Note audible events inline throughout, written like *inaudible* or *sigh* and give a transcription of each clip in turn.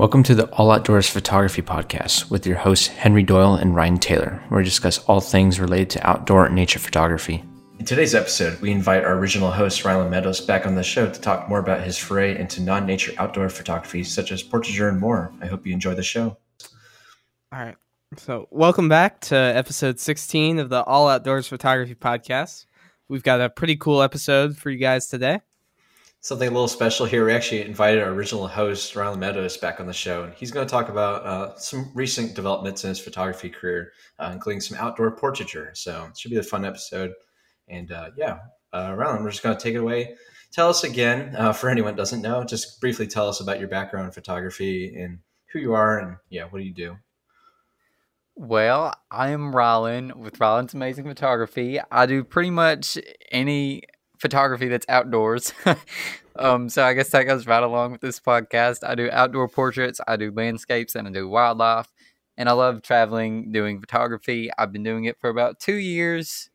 Welcome to the All Outdoors Photography Podcast with your hosts Henry Doyle and Ryan Taylor, where we discuss all things related to outdoor and nature photography. In today's episode, we invite our original host, Rylan Meadows, back on the show to talk more about his foray into non nature outdoor photography, such as portraiture and more. I hope you enjoy the show. All right. So, welcome back to episode 16 of the All Outdoors Photography Podcast. We've got a pretty cool episode for you guys today something a little special here. We actually invited our original host, Rylan Meadows, back on the show, and he's going to talk about uh, some recent developments in his photography career, uh, including some outdoor portraiture. So it should be a fun episode. And uh, yeah, uh, Rylan, we're just going to take it away. Tell us again, uh, for anyone doesn't know, just briefly tell us about your background in photography and who you are, and yeah, what do you do? Well, I am Rylan with Rylan's Amazing Photography. I do pretty much any photography that's outdoors. *laughs* um, so I guess that goes right along with this podcast. I do outdoor portraits, I do landscapes, and I do wildlife. And I love traveling, doing photography. I've been doing it for about two years.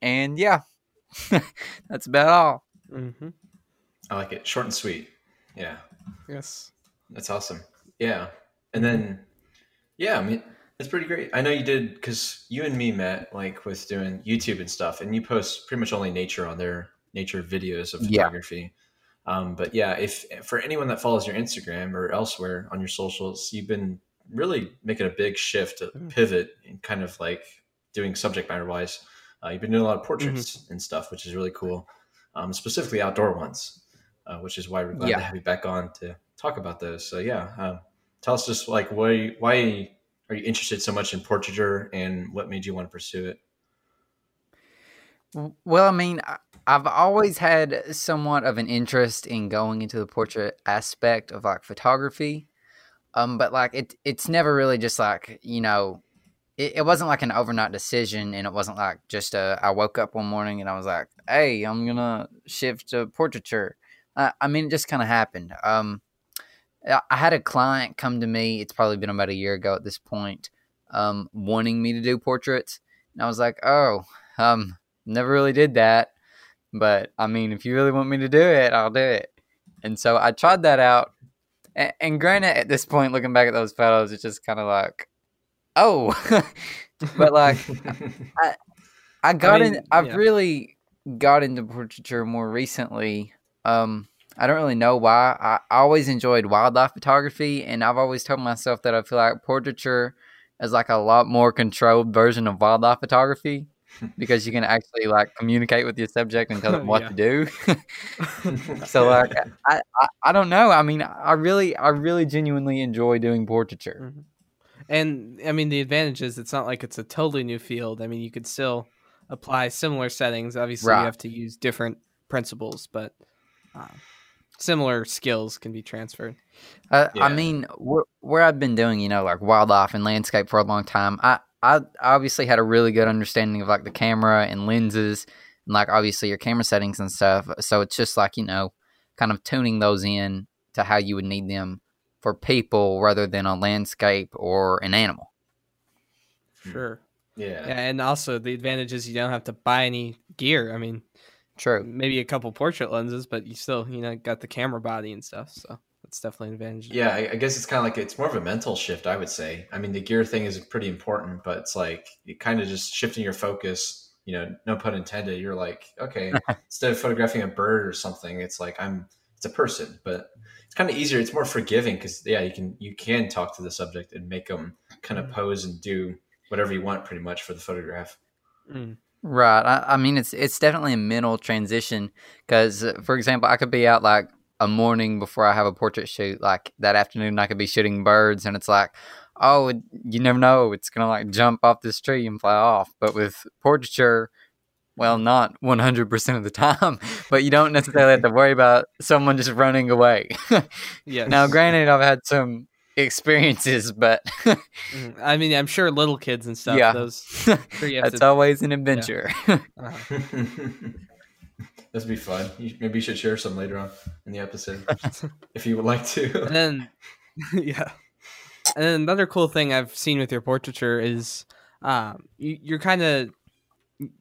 And yeah, *laughs* that's about all. Mm-hmm. I like it. Short and sweet. Yeah. Yes. That's awesome. Yeah. And then, yeah, I mean, it's pretty great. I know you did because you and me met like with doing YouTube and stuff, and you post pretty much only nature on there nature videos of photography. Yeah. Um, but yeah, if for anyone that follows your Instagram or elsewhere on your socials, you've been really making a big shift, a mm. pivot, and kind of like doing subject matter wise. Uh, you've been doing a lot of portraits mm-hmm. and stuff, which is really cool, um, specifically outdoor ones, uh, which is why we're glad yeah. to have you back on to talk about those. So yeah, um, tell us just like why why are you interested so much in portraiture and what made you want to pursue it? Well, I mean, I've always had somewhat of an interest in going into the portrait aspect of like photography. Um, but like it, it's never really just like you know, it, it wasn't like an overnight decision, and it wasn't like just a. I woke up one morning and I was like, "Hey, I'm gonna shift to portraiture." Uh, I mean, it just kind of happened. Um, I had a client come to me. It's probably been about a year ago at this point, um, wanting me to do portraits, and I was like, "Oh, um, never really did that." But I mean, if you really want me to do it, I'll do it. And so I tried that out. And, and granted, at this point, looking back at those photos, it's just kind of like, oh, *laughs* but like, *laughs* I, I got I mean, in. I've yeah. really got into portraiture more recently. Um, I don't really know why. I, I always enjoyed wildlife photography, and I've always told myself that I feel like portraiture is like a lot more controlled version of wildlife photography because you can actually like communicate with your subject and tell them *laughs* what to do. *laughs* so *laughs* like I, I, I don't know. I mean I really I really genuinely enjoy doing portraiture. Mm-hmm. And I mean the advantage is it's not like it's a totally new field. I mean you could still apply similar settings. Obviously right. you have to use different principles, but uh, similar skills can be transferred. Uh, yeah. I mean, wh- where I've been doing, you know, like wildlife and landscape for a long time, I, I obviously had a really good understanding of like the camera and lenses and like obviously your camera settings and stuff. So it's just like, you know, kind of tuning those in to how you would need them for people rather than a landscape or an animal. Hmm. Sure. Yeah. Yeah, and also the advantage is you don't have to buy any gear. I mean, true. Maybe a couple portrait lenses, but you still, you know, got the camera body and stuff. So that's definitely an advantage. Yeah, I, I guess it's kind of like it's more of a mental shift, I would say. I mean, the gear thing is pretty important, but it's like you kind of just shifting your focus. You know, no pun intended. You're like, okay, *laughs* instead of photographing a bird or something, it's like I'm it's a person, but it's kind of easier. It's more forgiving because yeah, you can you can talk to the subject and make them kind of mm. pose and do whatever you want, pretty much for the photograph. Mm. Right. I, I, mean, it's it's definitely a mental transition because, for example, I could be out like a morning before I have a portrait shoot, like that afternoon, I could be shooting birds, and it's like, oh, you never know, it's gonna like jump off this tree and fly off. But with portraiture, well, not 100% of the *laughs* time, but you don't necessarily have to worry about someone just running away. *laughs* yeah. Now, granted, I've had some experiences, but mm-hmm. I mean, I'm sure little kids and stuff. Yeah, those. *laughs* That's to, always an adventure. Yeah. Uh-huh. This would be fun. You, maybe you should share some later on in the episode *laughs* if you would like to. And then, *laughs* yeah. And then another cool thing I've seen with your portraiture is um, you, you're kind of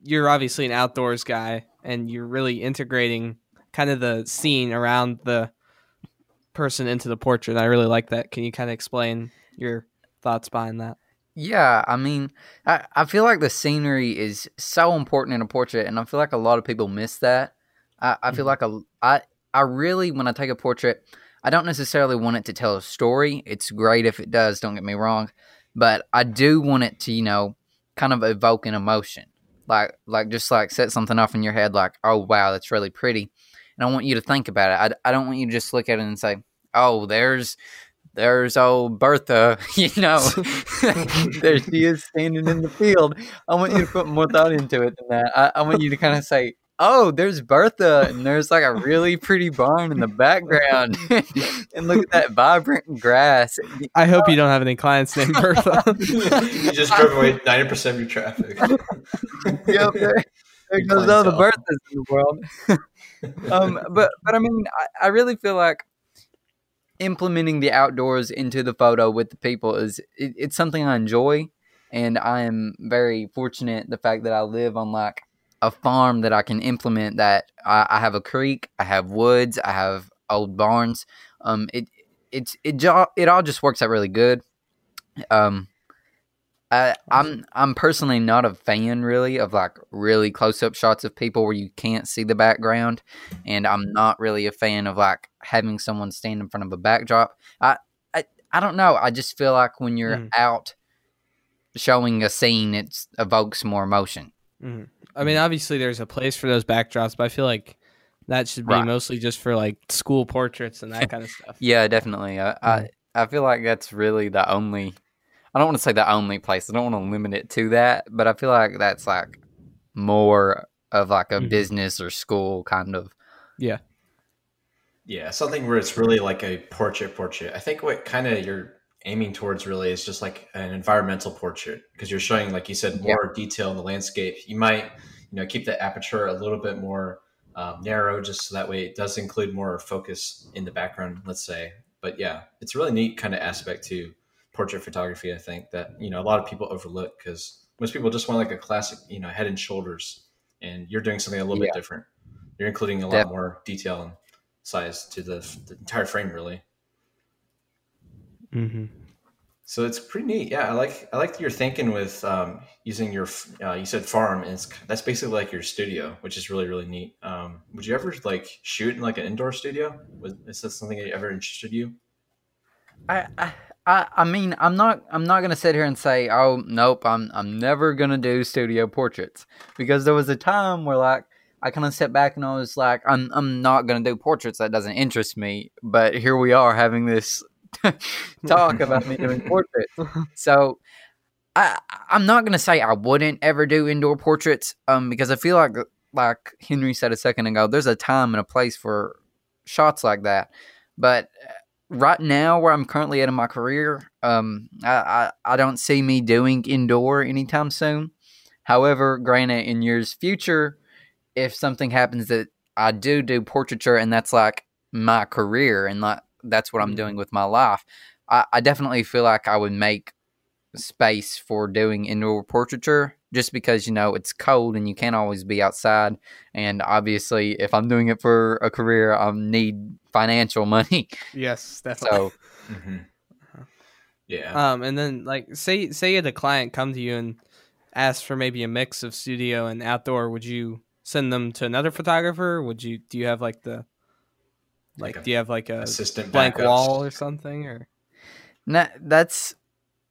you're obviously an outdoors guy, and you're really integrating kind of the scene around the person into the portrait. I really like that. Can you kind of explain your thoughts behind that? Yeah, I mean, I, I feel like the scenery is so important in a portrait, and I feel like a lot of people miss that. I, I feel mm-hmm. like a, I, I really, when I take a portrait, I don't necessarily want it to tell a story. It's great if it does, don't get me wrong, but I do want it to, you know, kind of evoke an emotion. Like, like just like set something off in your head, like, oh wow, that's really pretty, and I want you to think about it. I, I don't want you to just look at it and say, oh, there's there's old Bertha, *laughs* you know, *laughs* there she is standing in the field. I want you to put more thought into it than that. I, I want you to kind of say, oh, there's Bertha, and there's like a really pretty barn in the background, *laughs* and look at that vibrant grass. I hope you don't have any clients named *laughs* Bertha. you just drove away ninety percent of your traffic. *laughs* yep, there, there goes all the Berthas in the world. um, but but I mean, I, I really feel like implementing the outdoors into the photo with the people is it, it's something I enjoy, and I am very fortunate the fact that I live on like a farm that I can implement. That I, I have a creek, I have woods, I have old barns. Um, it it's it it all just works out really good. Um, I, I'm I'm personally not a fan really of like really close up shots of people where you can't see the background, and I'm not really a fan of like having someone stand in front of a backdrop. I I, I don't know. I just feel like when you're mm. out showing a scene, it evokes more emotion. Mm. I mean, obviously there's a place for those backdrops, but I feel like that should be right. mostly just for like school portraits and that *laughs* kind of stuff. yeah, definitely. I, mm. I I feel like that's really the only I don't want to say the only place. I don't want to limit it to that, but I feel like that's like more of like a mm-hmm. business or school kind of. Yeah. Yeah, something where it's really like a portrait portrait. I think what kind of you're aiming towards really is just like an environmental portrait because you're showing like you said more yeah. detail in the landscape. You might, you know, keep the aperture a little bit more um, narrow just so that way it does include more focus in the background, let's say. But yeah, it's a really neat kind of aspect to portrait photography. I think that you know a lot of people overlook because most people just want like a classic, you know, head and shoulders, and you're doing something a little yeah. bit different. You're including a lot more detail and size to the, the entire frame, really. Mm-hmm. So it's pretty neat. Yeah, I like I like your thinking with um, using your uh, you said farm, and that's basically like your studio, which is really really neat. Um, would you ever like shoot in like an indoor studio? Was is that something that ever interested you? I, I I, mean, I'm not I'm not gonna sit here and say, oh nope, I'm I'm never gonna do studio portraits because there was a time where like I kind of stepped back and I was like, I'm I'm not gonna do portraits. That doesn't interest me. But here we are having this *laughs* talk about me doing portraits. So I I'm not gonna say I wouldn't ever do indoor portraits, um, because I feel like like Henry said a second ago, there's a time and a place for shots like that. But right now where I'm currently at in my career, um, I, I, I don't see me doing indoor anytime soon. However, granted, in years future, if something happens that I do do portraiture and that's like my career and like that's what I'm mm-hmm. doing with my life, I, I definitely feel like I would make space for doing indoor portraiture just because you know it's cold and you can't always be outside. And obviously if i'm doing it for a career i need financial *laughs* money. Yes definitely. So mm-hmm. yeah. Um and then like say say you had a client come to you and ask for maybe a mix of studio and outdoor would you send them to another photographer? Would you do you have like the like, like do you have like a assistant blank backups. wall or something or no, that's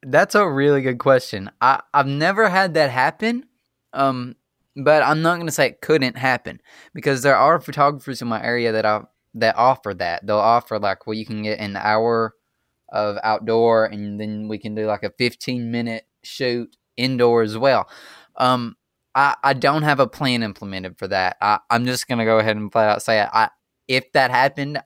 that's a really good question. I, I've never had that happen. Um, but I'm not going to say it couldn't happen because there are photographers in my area that I, that offer that. They'll offer like, well, you can get an hour of outdoor, and then we can do like a 15 minute shoot indoor as well. Um, I, I don't have a plan implemented for that. I, I'm just gonna go ahead and flat out say it. I if that happened,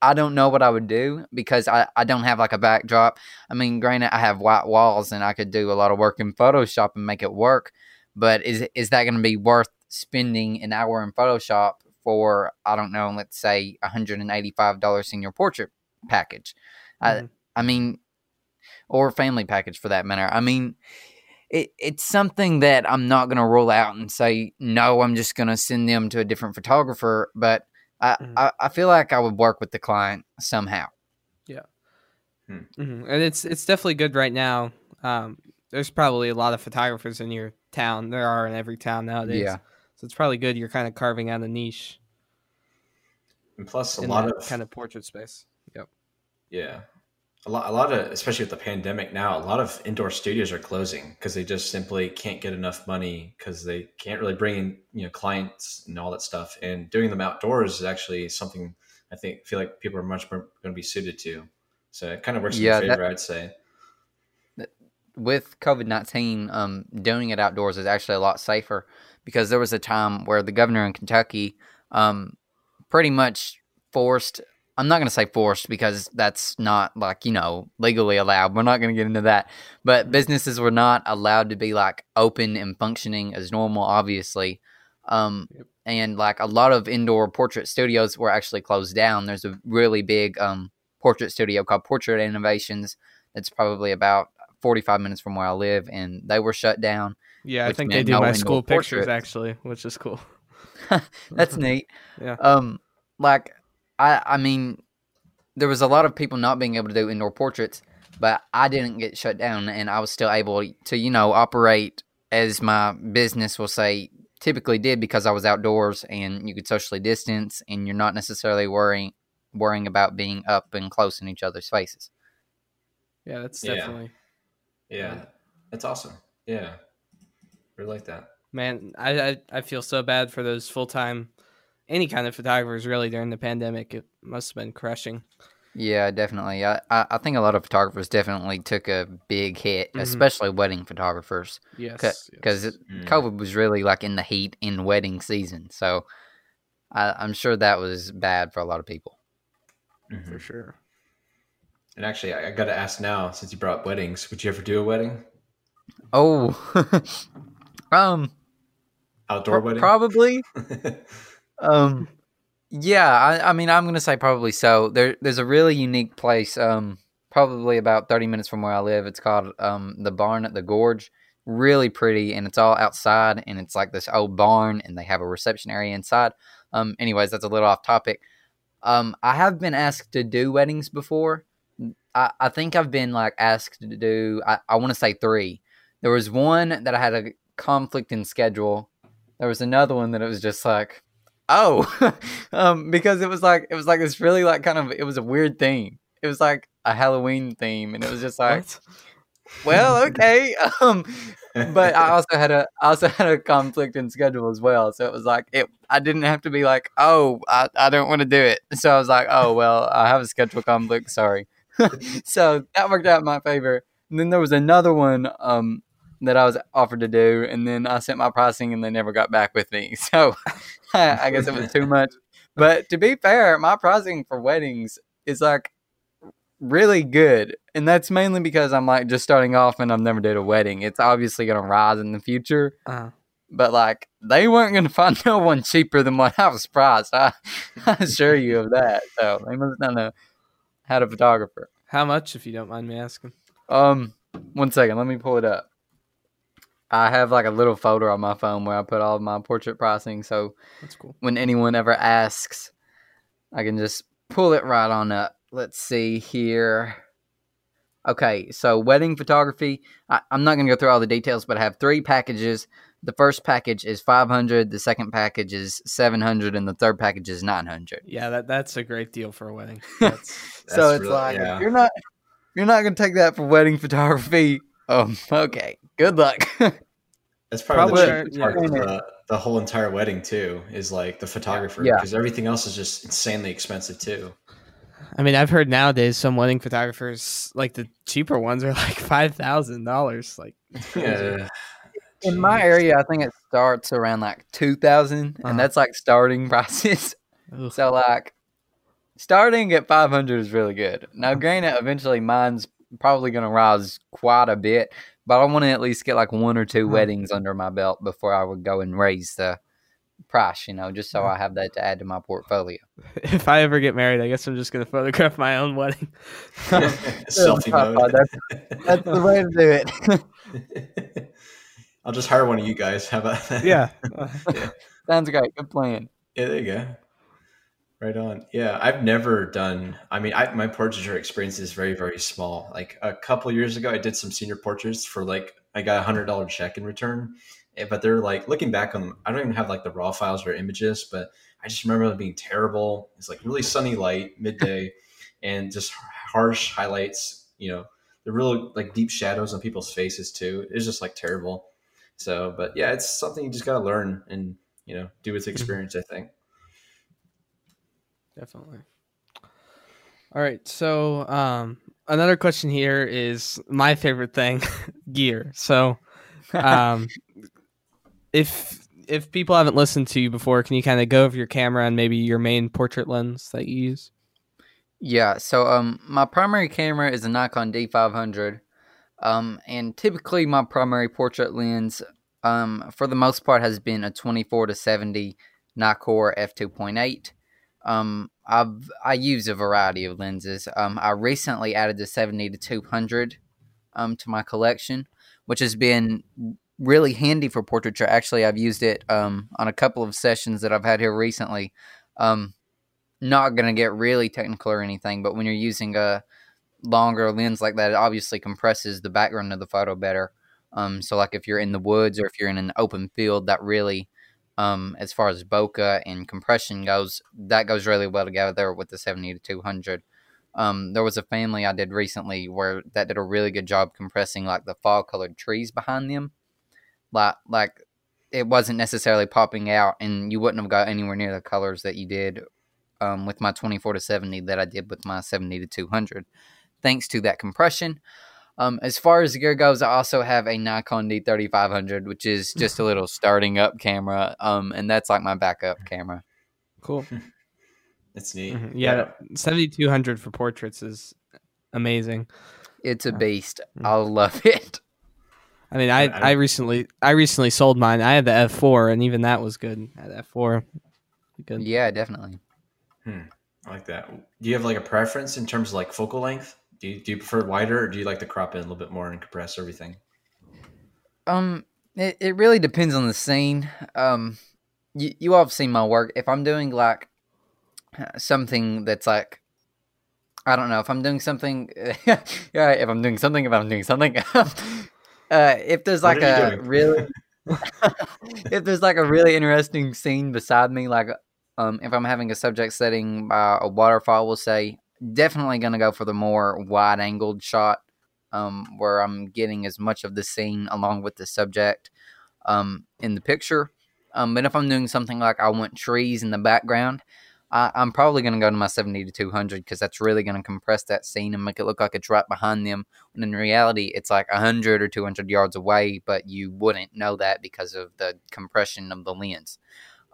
I don't know what I would do because I, I don't have like a backdrop. I mean, granted, I have white walls and I could do a lot of work in Photoshop and make it work. But is is that going to be worth spending an hour in Photoshop for? I don't know. Let's say one hundred and eighty five dollars in your portrait package. Mm-hmm. I I mean, or family package for that matter. I mean, it, it's something that I'm not going to roll out and say no. I'm just going to send them to a different photographer, but I, mm-hmm. I, I feel like I would work with the client somehow. Hmm. Mm-hmm. And it's it's definitely good right now. Um, there's probably a lot of photographers in your town. There are in every town nowadays. Yeah. So it's probably good you're kind of carving out a niche. And plus, a lot of kind of portrait space. Yep. Yeah, a lot, a lot of, especially with the pandemic now, a lot of indoor studios are closing because they just simply can't get enough money because they can't really bring in, you know, clients and all that stuff. And doing them outdoors is actually something I think feel like people are much more going to be suited to. So it kind of works yeah, in favor, that, I'd say. With COVID nineteen, um, doing it outdoors is actually a lot safer because there was a time where the governor in Kentucky, um, pretty much forced I'm not going to say forced because that's not like, you know, legally allowed. We're not going to get into that. But businesses were not allowed to be like open and functioning as normal, obviously. Um, yep. And like a lot of indoor portrait studios were actually closed down. There's a really big um, portrait studio called Portrait Innovations. It's probably about 45 minutes from where I live, and they were shut down. Yeah, I think they do no my school pictures actually, which is cool. *laughs* That's *laughs* neat. Yeah. Um, like I I mean, there was a lot of people not being able to do indoor portraits, but I didn't get shut down, and I was still able to you know operate as my business will say typically did because I was outdoors and you could socially distance, and you're not necessarily worrying worrying about being up and close in each other's faces. Yeah, that's definitely. Yeah, yeah. that's awesome. Yeah, really like that. Man, I, I I feel so bad for those full time any kind of photographers really during the pandemic. It must have been crushing. Yeah, definitely. I, I think a lot of photographers definitely took a big hit, mm-hmm. especially wedding photographers. Yes, because yes. mm. COVID was really like in the heat in wedding season, so I, am sure that was bad for a lot of people. Mm-hmm. For sure. And actually, I, I got to ask now, since you brought weddings, would you ever do a wedding? Oh, *laughs* um, outdoor pr- wedding, probably. *laughs* Um, yeah, I, I mean, I'm gonna say probably so. There, there's a really unique place, um, probably about 30 minutes from where I live. It's called um, the Barn at the Gorge. Really pretty, and it's all outside, and it's like this old barn, and they have a reception area inside. Um, anyways, that's a little off topic. Um, I have been asked to do weddings before. I, I think I've been like asked to do. I, I want to say three. There was one that I had a conflict in schedule. There was another one that it was just like oh, *laughs* um, because it was like it was like this really like kind of it was a weird theme. It was like a Halloween theme, and it was just like, well, *laughs* okay. *laughs* Um, but I also had a I also had a conflict in schedule as well, so it was like it. I didn't have to be like, oh, I, I don't want to do it. So I was like, oh well, I have a schedule conflict. Sorry. so that worked out in my favor. And then there was another one um, that I was offered to do, and then I sent my pricing, and they never got back with me. *laughs* So I guess it was too much. But to be fair, my pricing for weddings is like really good, and that's mainly because I'm like just starting off, and I've never did a wedding. It's obviously gonna rise in the future. Uh-huh. But like they weren't gonna *laughs* find no one cheaper than what I was priced. I, *laughs* I assure you of that. So they must not know had a photographer. How much, if you don't mind me asking? Um, one second, let me pull it up. I have like a little folder on my phone where I put all of my portrait pricing. So that's cool. When anyone ever asks, I can just pull it right on up. Let's see here. Okay, so wedding photography. I, am not going to go through all the details, but I have three packages. The first package is 500, the second package is 700, and the third package is 900. Yeah, that that's a great deal for a wedding. *laughs* That's, that's so it's really, like yeah. you're not you're not going to take that for wedding *laughs* photography. Um, okay. Good luck. *laughs* That's probably, probably the part of the, the, whole entire wedding too. Is like the photographer because yeah. everything else is just insanely expensive too. I mean, I've heard nowadays some wedding photographers, like the cheaper ones, are like five thousand dollars. Like, yeah. In my area, I think it starts around like two thousand, uh-huh. and that's like starting *laughs* prices. so like, starting at five hundred is really good. Now, granted, eventually mine's probably going to rise quite a bit but I want to at least get like one or two hmm. weddings under my belt before I would go and raise the price, you know, just so I have that to add to my portfolio. *laughs* If I ever get married, I guess I'm just going to photograph my own wedding. *laughs* *laughs* Selfie mode. That's, that's the way to do it. I'll just hire one of you guys. How about that? Yeah. yeah. Sounds great. Good plan. Yeah, there you go. Right on. Yeah, I've never done. I mean, I, my portraiture experience is very, very small. Like a couple years ago, I did some senior portraits for like I got a hundred dollar check in return, eh, but they're like looking back on them. I don't even have like the raw files or images, but I just remember them being terrible. It's like really sunny light midday, *laughs* and just harsh highlights. You know, the real like deep shadows on people's faces too. It's just like terrible. So, but yeah, it's something you just got to learn and you know do with mm-hmm. experience. I think. Definitely. All right. So, um, another question here is my favorite thing, *laughs* gear. So, um, *laughs* if if people haven't listened to you before, can you kind of go over your camera and maybe your main portrait lens that you use? Yeah. So, um, my primary camera is a Nikon D500. Um, and typically my primary portrait lens, um, for the most part, has been a 24 to 70 Nikkor f2.8. Um, I've I use a variety of lenses. Um, I recently added the 70 to 200 um, to my collection, which has been really handy for portraiture. Actually, I've used it um, on a couple of sessions that I've had here recently. Um, not to get really technical or anything, but when you're using a longer lens like that, it obviously compresses the background of the photo better. Um, so, like if you're in the woods or if you're in an open field, that really um, as far as bokeh and compression goes, that goes really well together with the 70 to 200. Um, there was a family I did recently where that did a really good job compressing like the fall colored trees behind them. Like, like it wasn't necessarily popping out, and you wouldn't have got anywhere near the colors that you did um, with my 24 to 70 that I did with my 70 to 200, thanks to that compression. Um, as far as the gear goes, I also have a Nikon D3500, which is *laughs* just a little starting up camera, um, and that's like my backup camera. Cool. *laughs* That's neat. Mm-hmm. Yeah, yeah. 7200 for portraits is amazing. It's a beast. Mm-hmm. I love *laughs* it. I mean, I, I, I recently I recently sold mine. I had the F4, and even that was good. At F4, good. Yeah, definitely. Hmm. I like that. Do you have like a preference in terms of like focal length? Do you, do you prefer wider or do you like to crop in a little bit more and compress everything? Um, it, it really depends on the scene. Um, you, you all have seen my work. If I'm doing like something that's like, I don't know, if I'm doing something, *laughs* yeah, if I'm doing something, if I'm doing something, *laughs* uh, if there's like a really, *laughs* if there's like a really interesting scene beside me, like um, if I'm having a subject setting by a waterfall, we'll say, definitely going to go for the more wide angled shot um, where I'm getting as much of the scene along with the subject um, in the picture. Um, but if I'm doing something like I want trees in the background, I, am probably going to go to my 70 to 200 because that's really going to compress that scene and make it look like it's right behind them. When in reality, it's like 100 or 200 yards away, but you wouldn't know that because of the compression of the lens.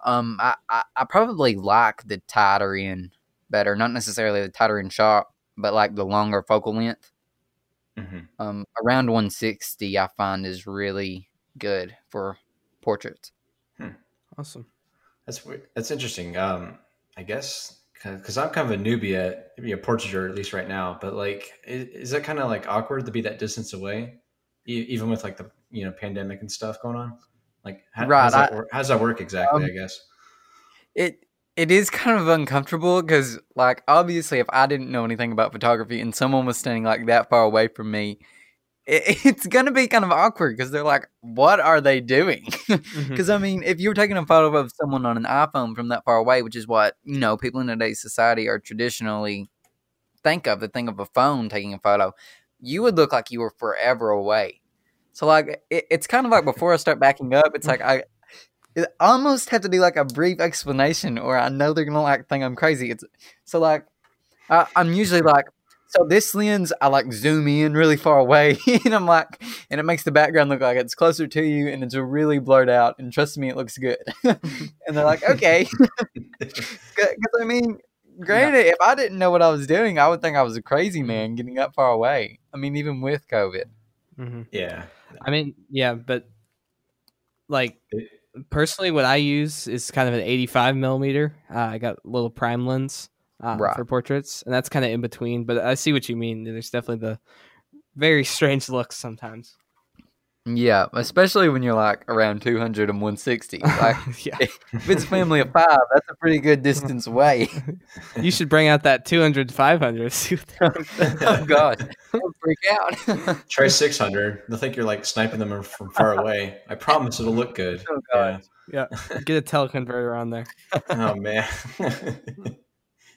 Um, I, I, I probably like the tighter in better. Not necessarily the tighter in shot, but like the longer focal length. Mm-hmm. Um, around 160, I find is really good for portraits. Hmm. Awesome. That's weird. That's interesting. Um, I guess because I'm kind of a newbie at maybe a portraiture at least right now. But like, is, is that kind of like awkward to be that distance away, e- even with like the you know pandemic and stuff going on? Like, how, right, how's, that I, work? how's that work exactly? Um, I guess it it is kind of uncomfortable because, like, obviously, if I didn't know anything about photography and someone was standing like that far away from me, it, *laughs* it's gonna be kind of awkward because they're like, "What are they doing?" Because *laughs* mm-hmm. I mean, if you're taking a photo of someone on an iPhone from that far away, which is what you know people in today's society are traditionally think of, the thing of a phone taking a photo, you would look like you were forever away. So like, it, it's kind of like *laughs* before I start backing up, it's like I it almost have to be like a brief explanation, or I know they're gonna like think I'm crazy. It's so like I, I'm usually like, so this lens, I like zoom in really far away, *laughs* and I'm like, and it makes the background look like it's closer to you, and it's really blurred out. And trust me, it looks good. *laughs* and they're like, okay, *laughs* because I mean, granted, if I didn't know what I was doing, I would think I was a crazy man getting that far away. I mean, even with COVID. Mm-hmm. Yeah. I mean, yeah, but like personally, what I use is kind of an 85 millimeter. Uh, I got a little prime lens uh, right. for portraits, and that's kind of in between. But I see what you mean. There's definitely the very strange looks sometimes. Yeah, especially when you're like around 200 and 160. *laughs* Like, *laughs* yeah. if it's a family of five, that's a pretty good distance away. *laughs* you should bring out that 200, 500. oh, God. I'll freak out. Try 600. They'll think you're like sniping them from far away. I promise it'll look good. Oh, God. Yeah. yeah. Get a teleconverter on there. oh, man.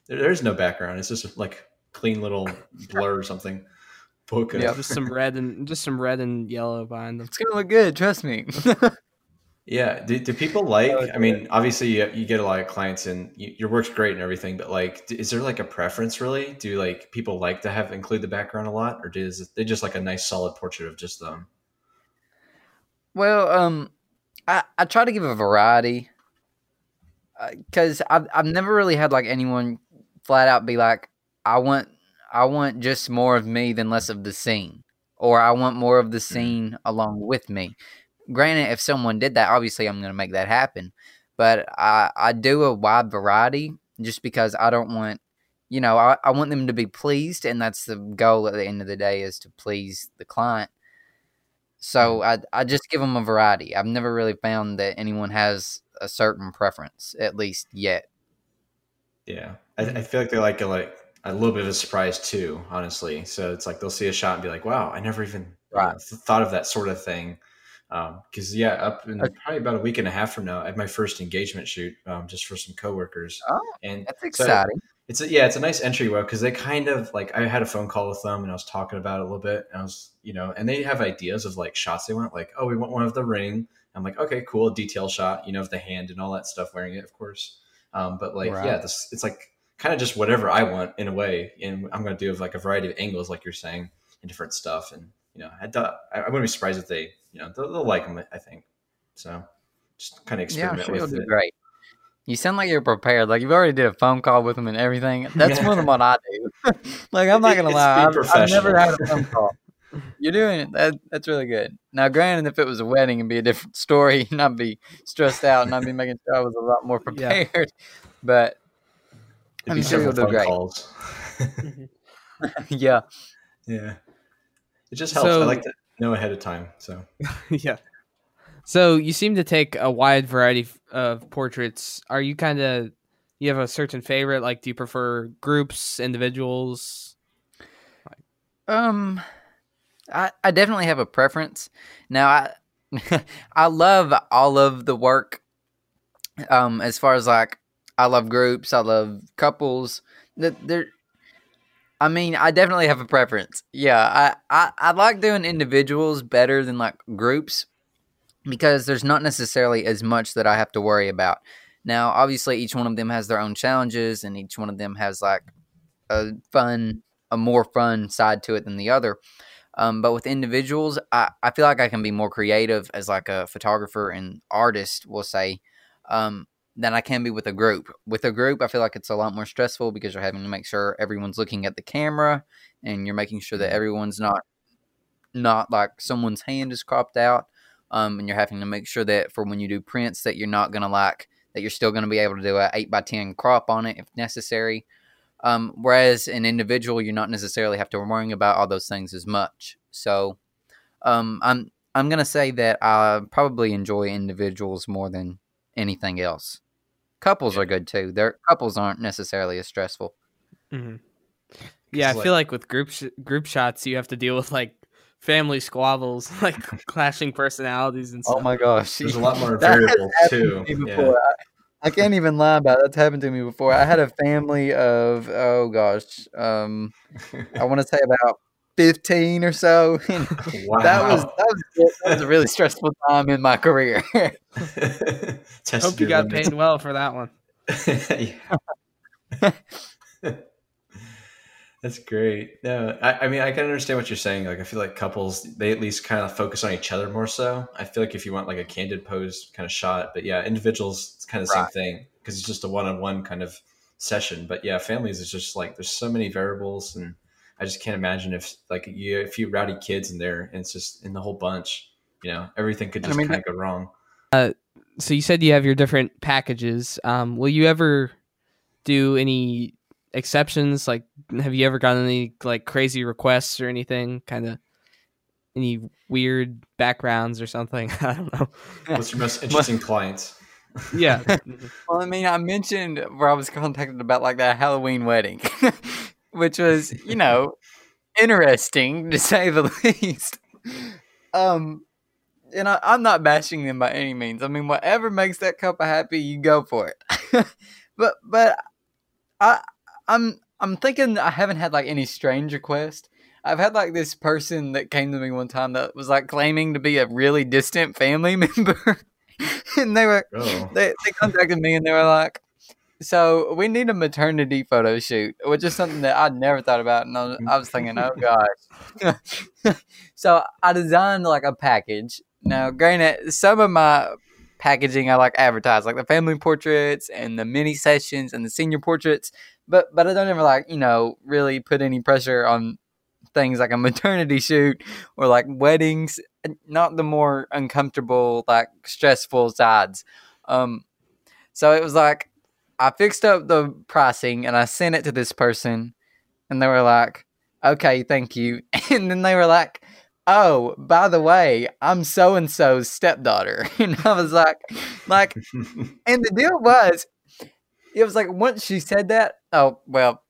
there's no background. It's just like clean little blur or something. Yeah, just some red and just some red and yellow behind them. It's gonna look good. Trust me. *laughs* yeah. Do, do people like? I mean, obviously you, you get a lot of clients and you, your work's great and everything, but like, is there like a preference really? Do like people like to have include the background a lot, or does they just like a nice solid portrait of just them? Well, um, I I try to give a variety because uh, I've I've never really had like anyone flat out be like, I want I want just more of me than less of the scene, or I want more of the mm-hmm. scene along with me. Granted, if someone did that, obviously I'm going to make that happen, but I I do a wide variety just because I don't want you know I, I want them to be pleased, and that's the goal at the end of the day is to please the client. So mm-hmm. I I just give them a variety. I've never really found that anyone has a certain preference, at least yet. Yeah, I, I feel like they're like a, like a little bit of a surprise too, honestly. So it's like they'll see a shot and be like, "Wow, I never even right. thought of that sort of thing." Because um, yeah, up in probably about a week and a half from now, I had my first engagement shoot um, just for some coworkers. Oh, and that's exciting. So it's a, yeah, it's a nice entryway because they kind of like I had a phone call with them and I was talking about it a little bit. And I was you know, and they have ideas of like shots they want, like oh, we want one of the ring. I'm like, okay, cool, detail shot, you know, of the hand and all that stuff wearing it, of course. Um, but like, right. yeah, this it's like kind of just whatever I want in a way. And I'm going to do like a variety of angles, like you're saying, and different stuff. And, you know, I, I wouldn't be surprised if they, you know, they'll, they'll like them, I think. So just kind of experiment yeah, sure with it. Great. You sound like you're prepared. Like you've already did a phone call with them and everything. That's yeah. more than *laughs* what I do. *laughs* like I'm not gonna lie, I've, I've, never had a phone *laughs* call. You're doing it. That, that's really good. Now, granted, if it was a wedding, it'd be a different story, and I'd be stressed out, and I'd be making sure I was a lot more prepared. Yeah. But It'd I'm sure you'll do great. Calls. *laughs* yeah. Yeah. It just helps. So, I like to know ahead of time. So *laughs* yeah. So you seem to take a wide variety of portraits. Are you kind of you have a certain favorite? Like, do you prefer groups, individuals? Um, I I definitely have a preference. Now I *laughs* I love all of the work. Um, as far as like I love groups. I love couples. There, I mean, I definitely have a preference. Yeah, I, I I like doing individuals better than like groups because there's not necessarily as much that I have to worry about. Now, obviously, each one of them has their own challenges, and each one of them has like a fun, a more fun side to it than the other. Um, but with individuals, I, I feel like I can be more creative as like a photographer and artist. We'll say, um, than I can be with a group. With a group, I feel like it's a lot more stressful because you're having to make sure everyone's looking at the camera and you're making sure that mm-hmm. everyone's not not like someone's hand is cropped out. Um, and you're having to make sure that for when you do prints that you're not gonna like that you're still gonna be able to do a eight by ten crop on it if necessary. Um, whereas an individual, you're not necessarily have to worry about all those things as much. So, um, I'm I'm gonna say that I probably enjoy individuals more than anything else. Couples yeah. are good too. Their couples aren't necessarily as stressful. Mm-hmm. Yeah, I like, feel like with group sh- group shots, you have to deal with like family squabbles, *laughs* like *laughs* clashing personalities and oh stuff. Oh my gosh, there's a lot more *laughs* variables too. To yeah. I, I, can't even lie about it. That's happened to me before. I had a family of oh gosh, um, I want to say about 15 or so. *laughs* wow. That was, that was that was a really stressful time in my career. *laughs* *laughs* Hope you got paid well for that one. That's great. No, I, I, mean I can understand what you're saying. Like I feel like couples they at least kind of focus on each other more so. I feel like if you want like a candid pose kind of shot, but yeah, individuals it's kind of the right. same thing because it's just a one on one kind of session. But yeah, families is just like there's so many variables and I just can't imagine if like you a few rowdy kids in there and it's just in the whole bunch, you know, everything could just I mean, kind of go wrong. Uh, so you said you have your different packages. Um, will you ever do any exceptions? Like, have you ever gotten any like crazy requests or anything? Kind of. any weird backgrounds or something. *laughs* I don't know. What's your most *laughs* interesting clients? *laughs* Yeah. well, I mean, I mentioned where I was contacted about like that Halloween wedding, which was, you know, interesting to say the *laughs* least. Um, and I, am not bashing them by any means. I mean, whatever makes that couple happy, you go for it. *laughs* but but I I'm I'm thinking I haven't had like any strange request. I've had like this person that came to me one time that was like claiming to be a really distant family *laughs* member. and they were oh. they, they contacted me and they were like, so we need a maternity photo shoot, which is something that I'd never thought about, and I was, I was thinking, oh gosh. *laughs* so I designed like a package. Now, granted, some of my packaging I like advertise, like the family portraits and the mini sessions and the senior portraits, but but I don't ever like you know really put any pressure on things like a maternity shoot or like weddings, not the more uncomfortable, like stressful sides. Um, so it was like I fixed up the pricing and I sent it to this person, and they were like, "Okay, thank you," *laughs* and then they were like. Oh, by the way, I'm so and so's stepdaughter. *laughs* And I was like, like, *laughs* and the deal was, it was like once she said that, oh, well,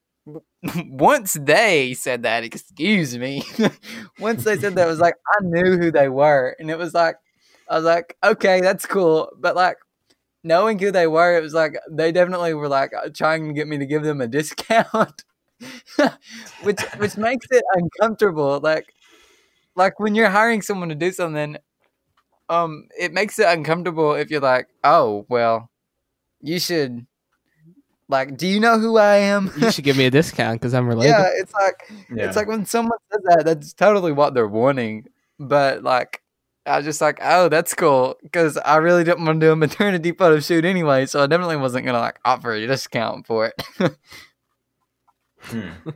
once they said that, excuse me, once they said that, it was like I knew who they were, and it was like I was like, okay, that's cool, but like knowing who they were, it was like they definitely were like uh, trying to get me to give them a *laughs* discount, *laughs* which which makes it uncomfortable. Like like when you're hiring someone to do something, um, it makes it uncomfortable if you're like, oh well, you should like, do you know who I am? you should give me a *laughs* discount because I'm related. Yeah, it's like yeah. it's like when someone says that, that's totally what they're wanting. But like, I was just like, oh, that's cool because I really didn't want to do a maternity photo shoot anyway, so I definitely wasn't gonna like offer a discount for it. hmm. *laughs*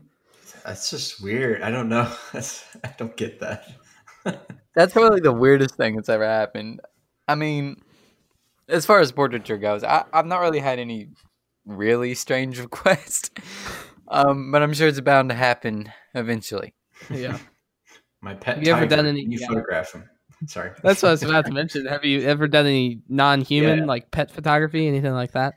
That's just weird. I don't know. *laughs* I don't get that. *laughs* that's probably the weirdest thing that's ever happened. I mean, as far as portraiture goes, I, I've not really had any really strange requests, Um, but I'm sure it's bound to happen eventually. Yeah. My pet. Have you ever done any? You yeah. photograph him. *laughs* Sorry. That's what I was *laughs* about to mention. Have you ever done any non-human yeah. like pet photography, anything like that?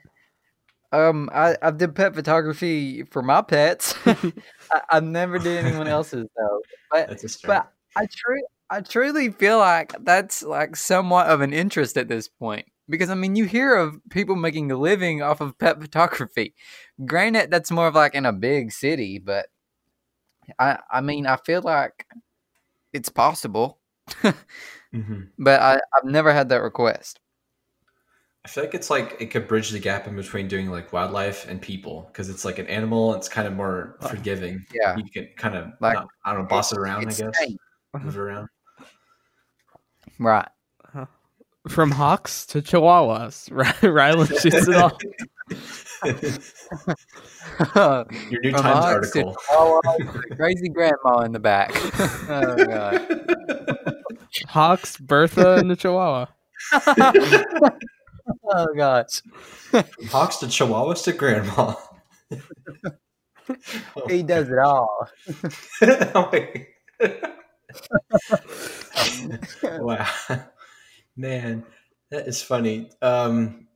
Um, I I've did pet photography for my pets. *laughs* I, I never did anyone else's though. But but I truly I truly feel like that's like somewhat of an interest at this point. Because I mean, you hear of people making a living off of pet photography. Granted, that's more of like in a big city, but I I mean, I feel like it's possible. Mm-hmm. *laughs* But I I've never had that request. I feel like it's like it could bridge the gap in between doing like wildlife and people because it's like an animal. It's kind of more forgiving. Yeah, you can kind of like not, I don't know, boss it around. I guess move around. *laughs* Right from hawks to chihuahuas. *laughs* Rylan shoots it all. Your New from Times article. crazy grandma in the back. oh god. Hawks, Bertha, and the Chihuahua. *laughs* oh gosh. From hawks to Chihuahuas to grandma. *laughs* he does it all. *laughs* wow. Man, that is funny. Um,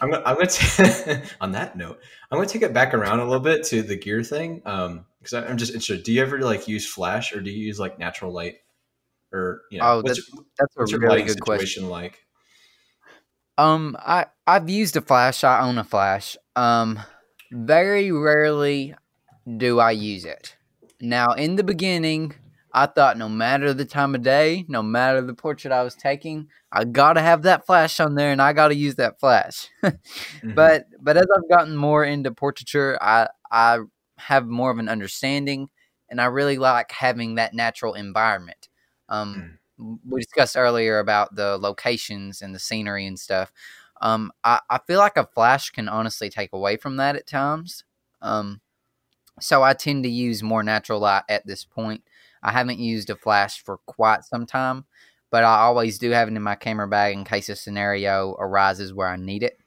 I'm gonna, I'm gonna t- on that note, I'm gonna take it back around a little bit to the gear thing. Um, because I'm just interested. Do you ever like use flash or do you use like natural light? Or you know, oh, that's, your, that's a really good question. Like, um, I I've used a flash. I own a flash. Um, very rarely do I use it. Now, in the beginning, I thought no matter the time of day, no matter the portrait I was taking, I gotta have that flash on there and I gotta use that flash. *laughs* mm-hmm. But but as I've gotten more into portraiture, I I have more of an understanding and I really like having that natural environment. Um, mm. we discussed earlier about the locations and the scenery and stuff. Um, I, I feel like a flash can honestly take away from that at times. Um, so I tend to use more natural light at this point. I haven't used a flash for quite some time, but I always do have it in my camera bag in case a scenario arises where I need it.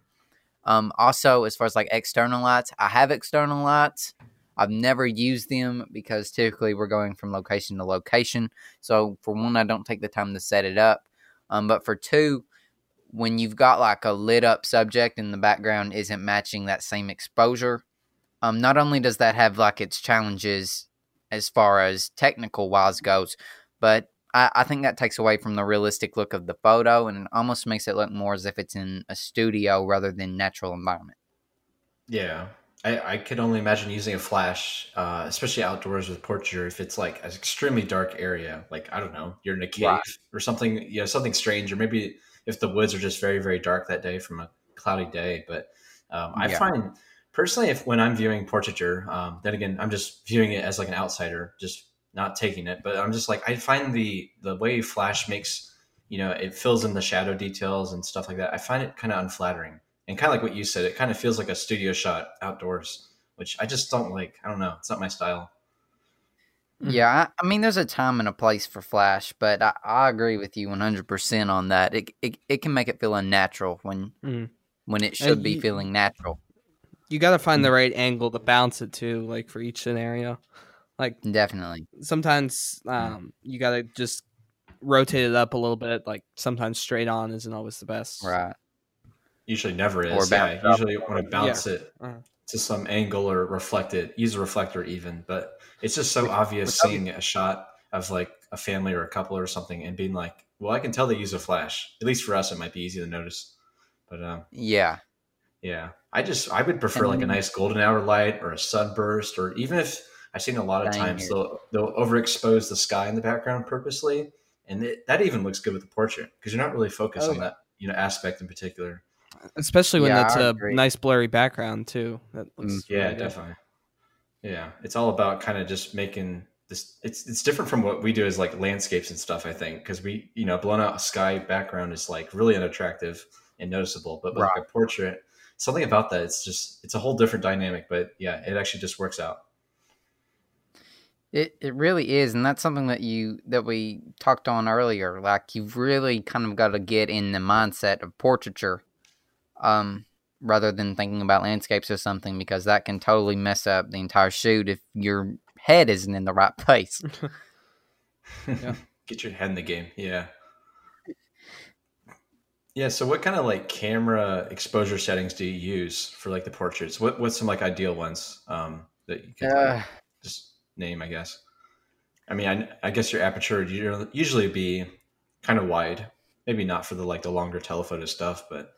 Um, also, as far as like external lights, I have external lights, I've never used them because typically we're going from location to location. So for one, I don't take the time to set it up. Um, but for two, when you've got like a lit up subject and the background isn't matching that same exposure, um, not only does that have like its challenges as far as technical wise goes, but I, I think that takes away from the realistic look of the photo and almost makes it look more as if it's in a studio rather than natural environment. Yeah, I, I could only imagine using a flash, uh, especially outdoors with portraiture, if it's like an extremely dark area, like I don't know, you're in a cave right. or something, you know, something strange, or maybe if the woods are just very, very dark that day from a cloudy day. But um, I yeah. find personally, if when I'm viewing portraiture, um, then again, I'm just viewing it as like an outsider, just not taking it. But I'm just like I find the the way flash makes, you know, it fills in the shadow details and stuff like that. I find it kind of unflattering and kind of like what you said, it kind of feels like a studio shot outdoors, which I just don't like. I don't know. It's not my style. Yeah, I, I mean, there's a time and a place for Flash, but I, I agree with you 100% on that. It, it it can make it feel unnatural when mm. when it should be feeling natural. You got to find the right angle to bounce it to, like for each scenario. Like definitely. Sometimes um, you got to just rotate it up a little bit. Like sometimes straight on isn't always the best. Right usually never is. Or yeah, usually want to bounce yeah. it uh-huh. to some angle or reflect it. Use a reflector even, but it's just so obvious seeing a shot of like a family or a couple or something and being like, well, I can tell they use a flash. At least for us, it might be easy to notice. But um, yeah, yeah. I just I would prefer like a nice golden hour light or a sunburst, or even if I've seen a lot of times they'll they'll overexpose the sky in the background purposely, and it, that even looks good with the portrait because you're not really focused oh, on yeah. that you know aspect in particular especially when yeah, that's a nice blurry background too. That looks mm, yeah, really definitely. Yeah, it's all about kind of just making this. It's it's different from what we do as like landscapes and stuff. I think because we you know blown out sky background is like really unattractive and noticeable, but right. like a portrait, something about that it's just it's a whole different dynamic. But yeah, it actually just works out. It it really is, and that's something that you that we talked on earlier. Like you've really kind of got to get in the mindset of portraiture um, rather than thinking about landscapes or something because that can totally mess up the entire shoot if your head isn't in the right place. *laughs* yeah. Get your head in the game. Yeah. Yeah. So, what kind of like camera exposure settings do you use for like the portraits? What What's some like ideal ones um, that you can uh, just name? I guess. I mean, I, I guess your aperture would usually be kind of wide. Maybe not for the like the longer telephoto stuff, but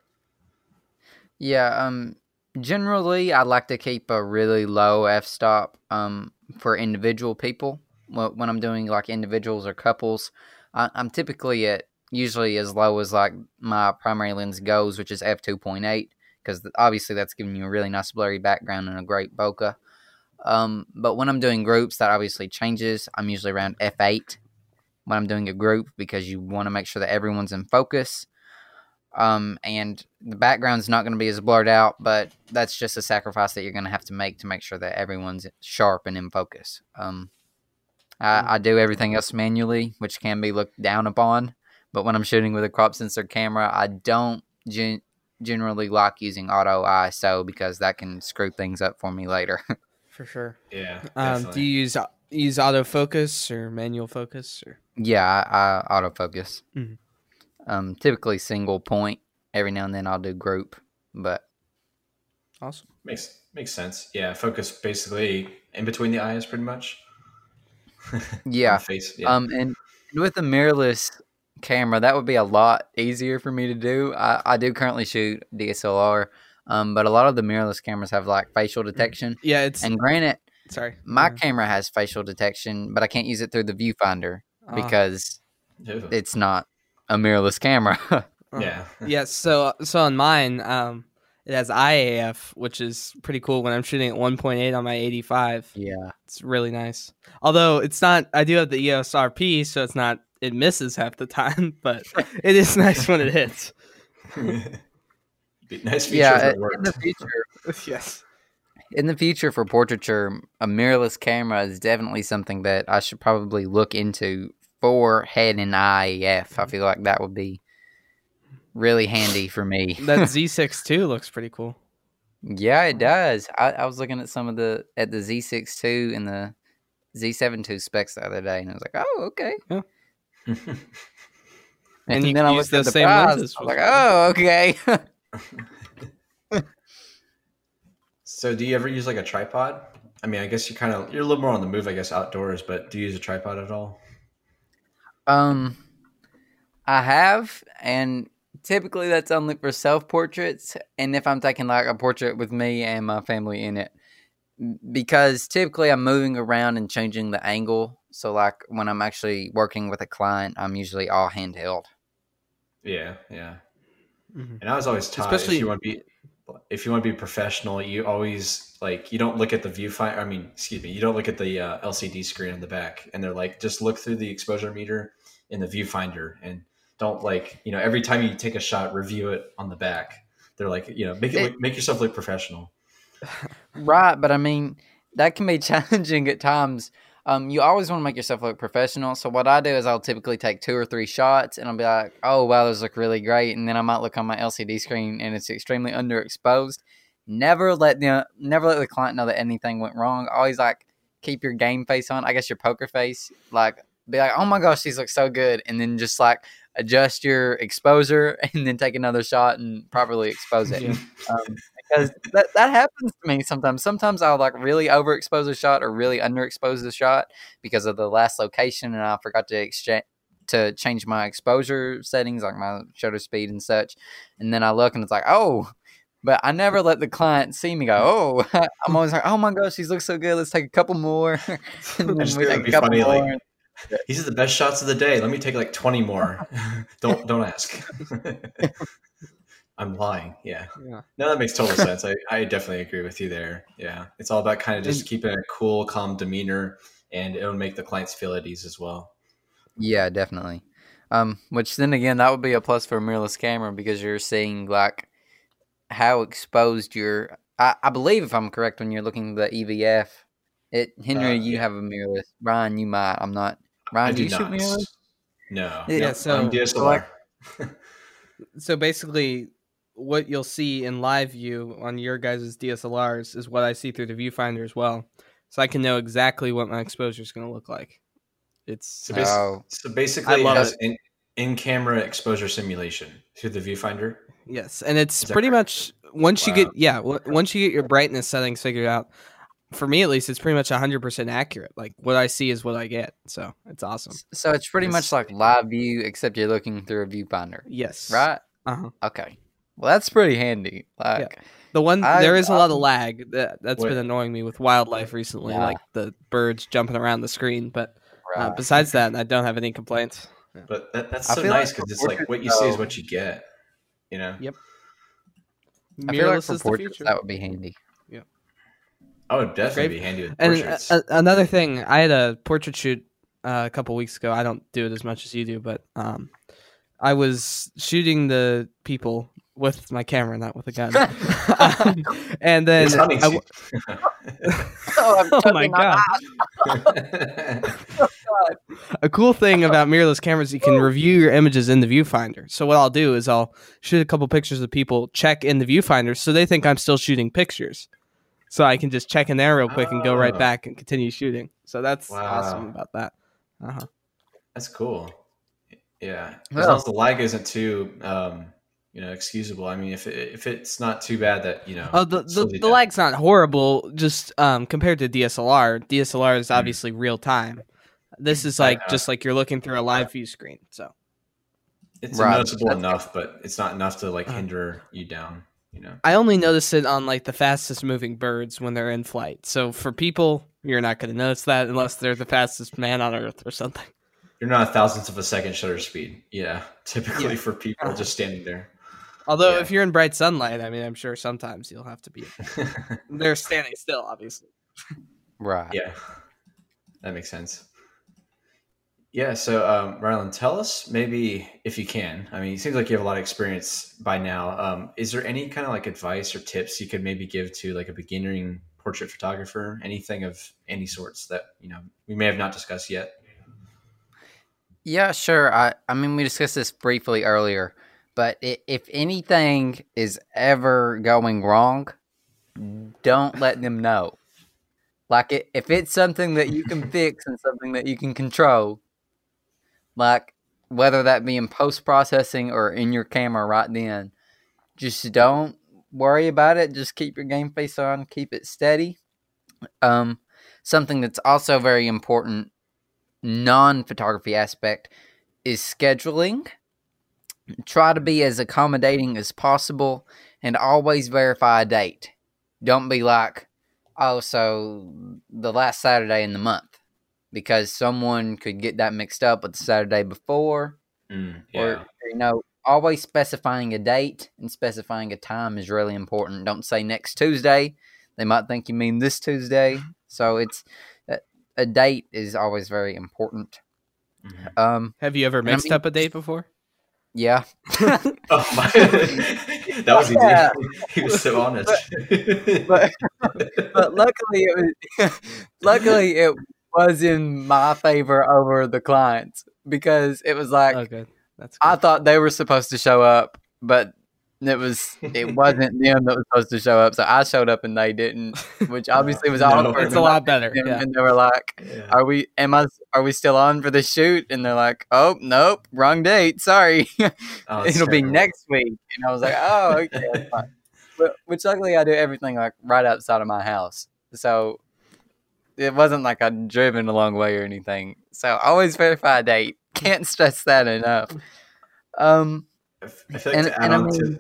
yeah, um, generally, I like to keep a really low f stop um, for individual people when I'm doing like individuals or couples. I, I'm typically at usually as low as like my primary lens goes, which is f two point eight, because obviously that's giving you a really nice blurry background and a great bokeh. Um, but when I'm doing groups, that obviously changes. I'm usually around f eight when I'm doing a group because you want to make sure that everyone's in focus. Um, and the background's not going to be as blurred out, but that's just a sacrifice that you're going to have to make to make sure that everyone's sharp and in focus. Um, I, I, do everything else manually, which can be looked down upon. But when I'm shooting with a crop sensor camera, I don't gen- generally like using auto ISO because that can screw things up for me later. *laughs* for sure. Yeah. Um, do you use use autofocus or manual focus or? Yeah, I, I autofocus. Mm-hmm. Um, typically single point. Every now and then I'll do group, but awesome makes makes sense. Yeah, focus basically in between the eyes, pretty much. *laughs* yeah. face. Yeah. Um, and with a mirrorless camera, that would be a lot easier for me to do. I, I do currently shoot DSLR, um, but a lot of the mirrorless cameras have like facial mm, detection. Yeah, it's and granted, sorry, my mm-hmm. camera has facial detection, but I can't use it through the viewfinder uh, because it's not a mirrorless camera. *laughs* yeah. *laughs* yeah. So so on mine, um, it has Eye AF, which is pretty cool when I'm shooting at 1.8 on my 85. Yeah. It's really nice. Although it's not, I do have the EOS RP, so it's not, it misses half the time, *laughs* but it is nice when it hits. nice feature yeah, in the future. yes. In the future for portraiture, a mirrorless camera is definitely something that I should probably look into for head and Eye AF. I feel like that would be really handy for me. *laughs* that Z6 II looks pretty cool. Yeah, it does. I, I was looking at some of the at the Z6 II and the Z7 II specs the other day, and I was like, oh, okay. Yeah. *laughs* and, and then I looked at the same price, lenses. I was like, oh, okay. *laughs* so, do you ever use like a tripod? I mean, I guess you kind of you're a little more on the move, I guess, outdoors. But do you use a tripod at all? Um, I have, and typically that's only for self portraits, and if I'm taking like a portrait with me and my family in it, because typically I'm moving around and changing the angle. So like when I'm actually working with a client, I'm usually all handheld. Yeah, yeah. Mm-hmm. And I was always taught especially if you want to be if you want to be professional, you always like you don't look at the viewfinder. I mean, excuse me, you don't look at the uh, LCD screen on the back, and they're like just look through the exposure meter in the viewfinder, and don't like you know every time you take a shot, review it on the back. They're like you know make it, make yourself look professional. *laughs* right, but I mean that can be *laughs* challenging at times. Um, you always want to make yourself look professional. So what I do is I'll typically take two or three shots, and I'll be like, "Oh wow, those look really great," and then I might look on my LCD screen and it's extremely underexposed. Never let the never let the client know that anything went wrong. Always like keep your game face on. I guess your poker face. Like be like, "Oh my gosh, these look so good," and then just like adjust your exposure *laughs* and then take another shot and properly expose it. Yeah. Um, because that, that happens to me sometimes. Sometimes I'll like really overexpose a shot or really underexpose the shot because of the last location, and I forgot to exchange to change my exposure settings, like my shutter speed and such. And then I look and it's like, oh, but I never let the client see me go, oh, *laughs* I'm always like, oh my gosh, these look so good. Let's take a couple more. *laughs* and then we take a couple funny, more. Like, these are the best shots of the day. Let me take like 20 more. *laughs* don't don't ask. *laughs* I'm lying. Yeah. yeah. No, that makes total sense. I, I definitely agree with you there. Yeah. It's all about kind of just keeping a cool, calm demeanor and it'll make the clients feel at ease as well. Yeah, definitely. Um, which then again, that would be a plus for a mirrorless camera because you're seeing like how exposed you're. I, I believe, if I'm correct, when you're looking at the EVF, it Henry, uh, you yeah. have a mirrorless. Ryan, you might. I'm not. Ryan, do, do you not. shoot mirrorless? No. Yeah. No, so DSLR. *laughs* so basically, what you'll see in live view on your guys' DSLRs is what I see through the viewfinder as well. So I can know exactly what my exposure is going to look like. It's so, basi- oh. so basically it has it. in camera exposure simulation through the viewfinder. Yes, and it's pretty correct? much once wow. you get yeah once you get your brightness settings figured out. For me, at least, it's pretty much 100% accurate. Like what I see is what I get. So it's awesome. So it's pretty it's, much like live view, except you're looking through a viewfinder. Yes. Right? Uh huh. Okay. Well, that's pretty handy. Like, yeah. The one I, there is a lot of lag that that's been annoying me with wildlife recently, yeah. like the birds jumping around the screen. But uh, right. uh, besides that, I don't have any complaints. Yeah. But that, that's so nice because like it's like what you see is what you get. You know. Yep. I feel like for portraits that would be handy. Yeah. Oh, definitely be handy with and portraits. And another thing, I had a portrait shoot uh, a couple weeks ago. I don't do it as much as you do, but um, I was shooting the people with my camera, not with a gun. um, *laughs* *laughs* and then I, *laughs* oh, oh my god! a cool thing about mirrorless cameras, you can review your images in the viewfinder. So what I'll do is I'll shoot a couple pictures of people, check in the viewfinder, so they think I'm still shooting pictures. So I can just check in there real quick and go right oh. back and continue shooting. So that's wow. awesome about that. Uh-huh. That's cool. Yeah, as well, long as the lag isn't too um, you know excusable. I mean, if it, if it's not too bad that you know, oh the the, the lag's not horrible. Just um, compared to DSLR, DSLR is mm-hmm. obviously mm. real time. This is like just like you're looking through a live view screen. So it's right. noticeable That's enough, but it's not enough to like uh-huh. hinder you down. You know, I only notice it on like the fastest moving birds when they're in flight. So for people, you're not going to notice that unless they're the fastest man on earth or something. You're not a thousandth of a second shutter speed. Yeah, typically yeah. for people just standing there. Although yeah. if you're in bright sunlight, I mean, I'm sure sometimes you'll have to be. *laughs* They're standing still, obviously. Right. Yeah, that makes sense. Yeah. So, um, Rylan, tell us maybe if you can. I mean, it seems like you have a lot of experience by now. Um, is there any kind of like advice or tips you could maybe give to like a beginning portrait photographer? Anything of any sorts that you know we may have not discussed yet? Yeah, sure. I I mean, we discussed this briefly earlier. But if anything is ever going wrong, don't let them know. Like if it's something that you can fix and something that you can control, like whether that be in post processing or in your camera right then, just don't worry about it. Just keep your game face on, keep it steady. Um, something that's also very important, non photography aspect, is scheduling. Try to be as accommodating as possible and always verify a date. Don't be like, oh, so the last Saturday in the month, because someone could get that mixed up with the Saturday before. Mm, yeah. Or, you know, always specifying a date and specifying a time is really important. Don't say next Tuesday. They might think you mean this Tuesday. So it's a date is always very important. Mm-hmm. Um, Have you ever mixed I mean, up a date before? Yeah. *laughs* oh my! *laughs* that was yeah. easy. He was so honest. but, but luckily, it was *laughs* luckily it was in my favor over the clients because it was like oh, okay. That's I thought they were supposed to show up, but it was it *laughs* wasn't them that was supposed to show up. So I showed up and they didn't, *laughs* which obviously was awkward. It's a lot better. Yeah. And they were like, yeah. "Are we? Am I? Are we still on for the shoot?" And they're like, "Oh nope, wrong date. Sorry, *laughs* oh, it'll be next week." And I was like, "Oh okay, but, which luckily I do everything like right outside of my house, so it wasn't like I'd driven a long way or anything. So always verify a date. Can't stress that enough. Um, I feel like and, to add on I mean, to,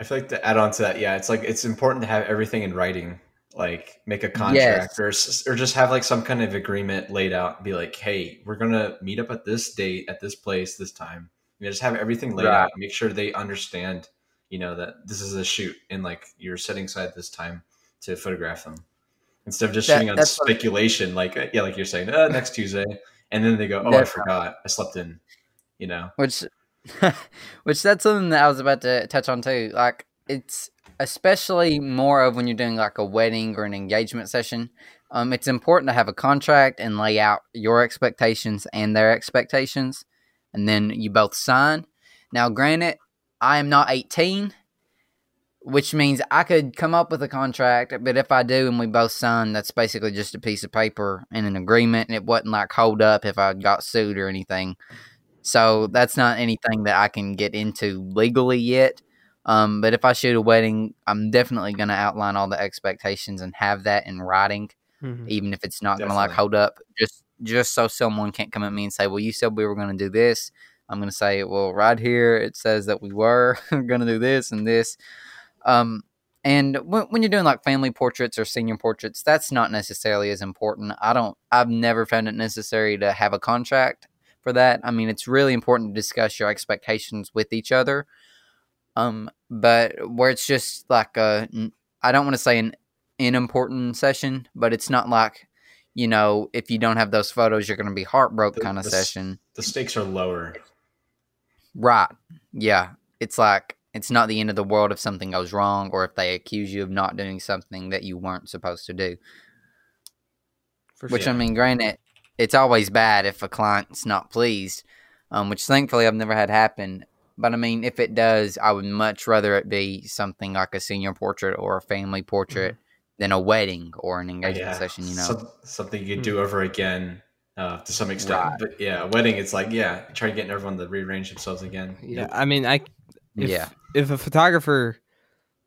I feel like to add on to that, yeah, it's like it's important to have everything in writing. Like make a contract yes. or or just have like some kind of agreement laid out. Be like, hey, we're gonna meet up at this date at this place this time. You know, just have everything laid right. out. Make sure they understand. You know that this is a shoot and like you're setting aside this time to photograph them instead of just that, shooting on speculation. Like yeah, like you're saying, uh, next Tuesday, and then they go, oh, I forgot, I slept in. You know, which *laughs* Which that's something that I was about to touch on too. Like it's especially more of when you're doing like a wedding or an engagement session. Um, it's important to have a contract and lay out your expectations and their expectations, and then you both sign. Now, granted, I am not 18, which means I could come up with a contract, but if I do and we both sign, that's basically just a piece of paper and an agreement, and it wasn't like hold up if I got sued or anything. So that's not anything that I can get into legally yet. Um, but if I shoot a wedding, I'm definitely going to outline all the expectations and have that in writing, mm-hmm. even if it's not going to like hold up. Just just so someone can't come at me and say, "Well, you said we were going to do this." I'm going to say, "Well, right here it says that we were *laughs* going to do this and this." Um, and when, when you're doing like family portraits or senior portraits, that's not necessarily as important. I don't. I've never found it necessary to have a contract for that. I mean, it's really important to discuss your expectations with each other. Um, but where it's just like a, I don't want to say an unimportant session, but it's not like, you know, if you don't have those photos, you're going to be heartbroken kind of session. The stakes are lower. Right. Yeah. It's like, it's not the end of the world if something goes wrong or if they accuse you of not doing something that you weren't supposed to do. For Which, sure. I mean, granted, it's always bad if a client's not pleased, um, which thankfully I've never had happen. But I mean, if it does, I would much rather it be something like a senior portrait or a family portrait mm-hmm. than a wedding or an engagement yeah. session. You know, Some, something you could do over again uh, to some extent. Right. But yeah, a wedding, it's like yeah, try getting everyone to rearrange themselves again. Yeah, I mean, I if, yeah, if a photographer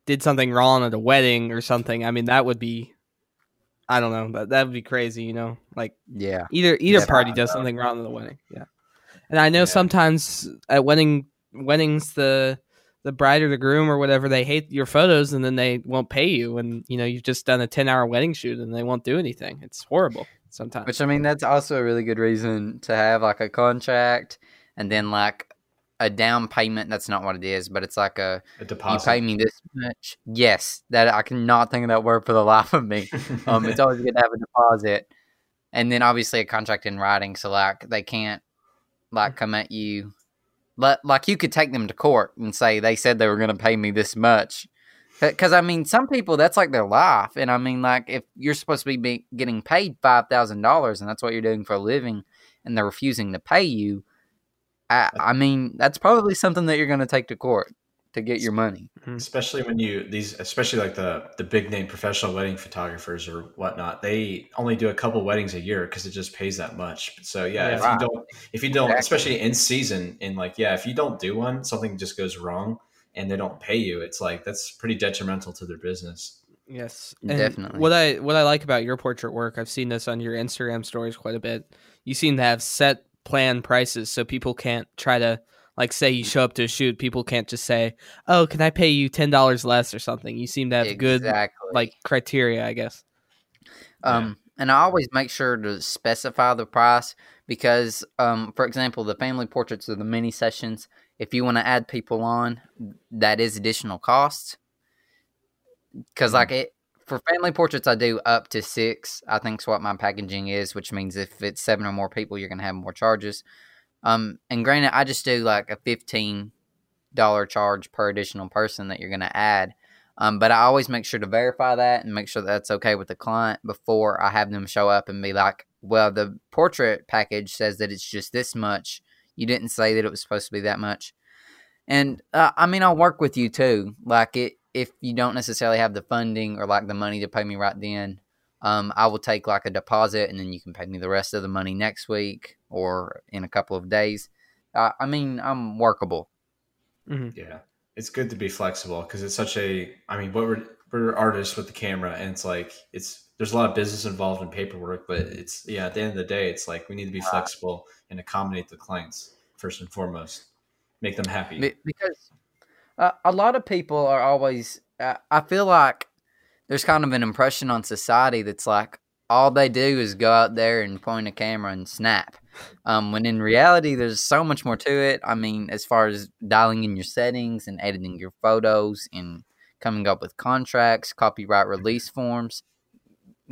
did something wrong at a wedding or something, I mean, that would be I don't know. That that would be crazy, you know. Like yeah, either either yeah, party does something wrong in the wedding. Yeah, and I know yeah. sometimes at wedding weddings the the bride or the groom or whatever they hate your photos and then they won't pay you and you know you've just done a 10 hour wedding shoot and they won't do anything it's horrible sometimes which i mean that's also a really good reason to have like a contract and then like a down payment. That's not what it is, but it's like a, a deposit. You pay me this much. Yes, that I cannot think of that word for the life of me. *laughs* Um, it's always good to have a deposit, and then obviously a contract in writing. So like they can't like come at you. Like, like you could take them to court and say they said they were going to pay me this much. Because I mean, some people that's like their life, and I mean, like if you're supposed to be getting paid five thousand dollars, and that's what you're doing for a living, and they're refusing to pay you, I, I mean, that's probably something that you're going to take to court. to get your money. Mm-hmm. Especially when you these, especially like the the big name professional wedding photographers or whatnot, they only do a couple weddings a year because it just pays that much. So yeah, yeah if right. you don't, if you don't, exactly. especially in season, and like yeah, if you don't do one, something just goes wrong, and they don't pay you, it's like that's pretty detrimental to their business. Yes, and definitely. What I what I like about your portrait work, I've seen this on your Instagram stories quite a bit. You seem to have set plan prices, so people can't try to like say you show up to a shoot, people can't just say, "Oh, can I pay you ten dollars less or something?" You seem to have exactly. good like criteria, I guess. Um, yeah. and I always make sure to specify the price because, um, for example, the family portraits or the mini sessions. If you want to add people on, that is additional costs because like it for family portraits i do up to six i think is what my packaging is which means if it's seven or more people you're to have more charges um and granted i just do like a 15 dollar charge per additional person that you're to add um, but I always make sure to verify that and make sure that that's okay with the client before I have them show up and be like, well, the portrait package says that it's just this much. You didn't say that it was supposed to be that much. And uh, I mean, I'll work with you too. Like it, if you don't necessarily have the funding or like the money to pay me right then, um, I will take like a deposit and then you can pay me the rest of the money next week or in a couple of days. Uh, I mean, I'm workable. Mm-hmm. Yeah, it's good to be flexible because it's such a. I mean, what we're we're artists with the camera, and it's like it's there's a lot of business involved in paperwork, but it's yeah. At the end of the day, it's like we need to be flexible and accommodate the clients first and foremost, make them happy. Because uh, a lot of people are always. Uh, I feel like there's kind of an impression on society that's like all they do is go out there and point a camera and snap. Um, when in reality, there's so much more to it. I mean, as far as dialing in your settings and editing your photos and coming up with contracts, copyright release forms,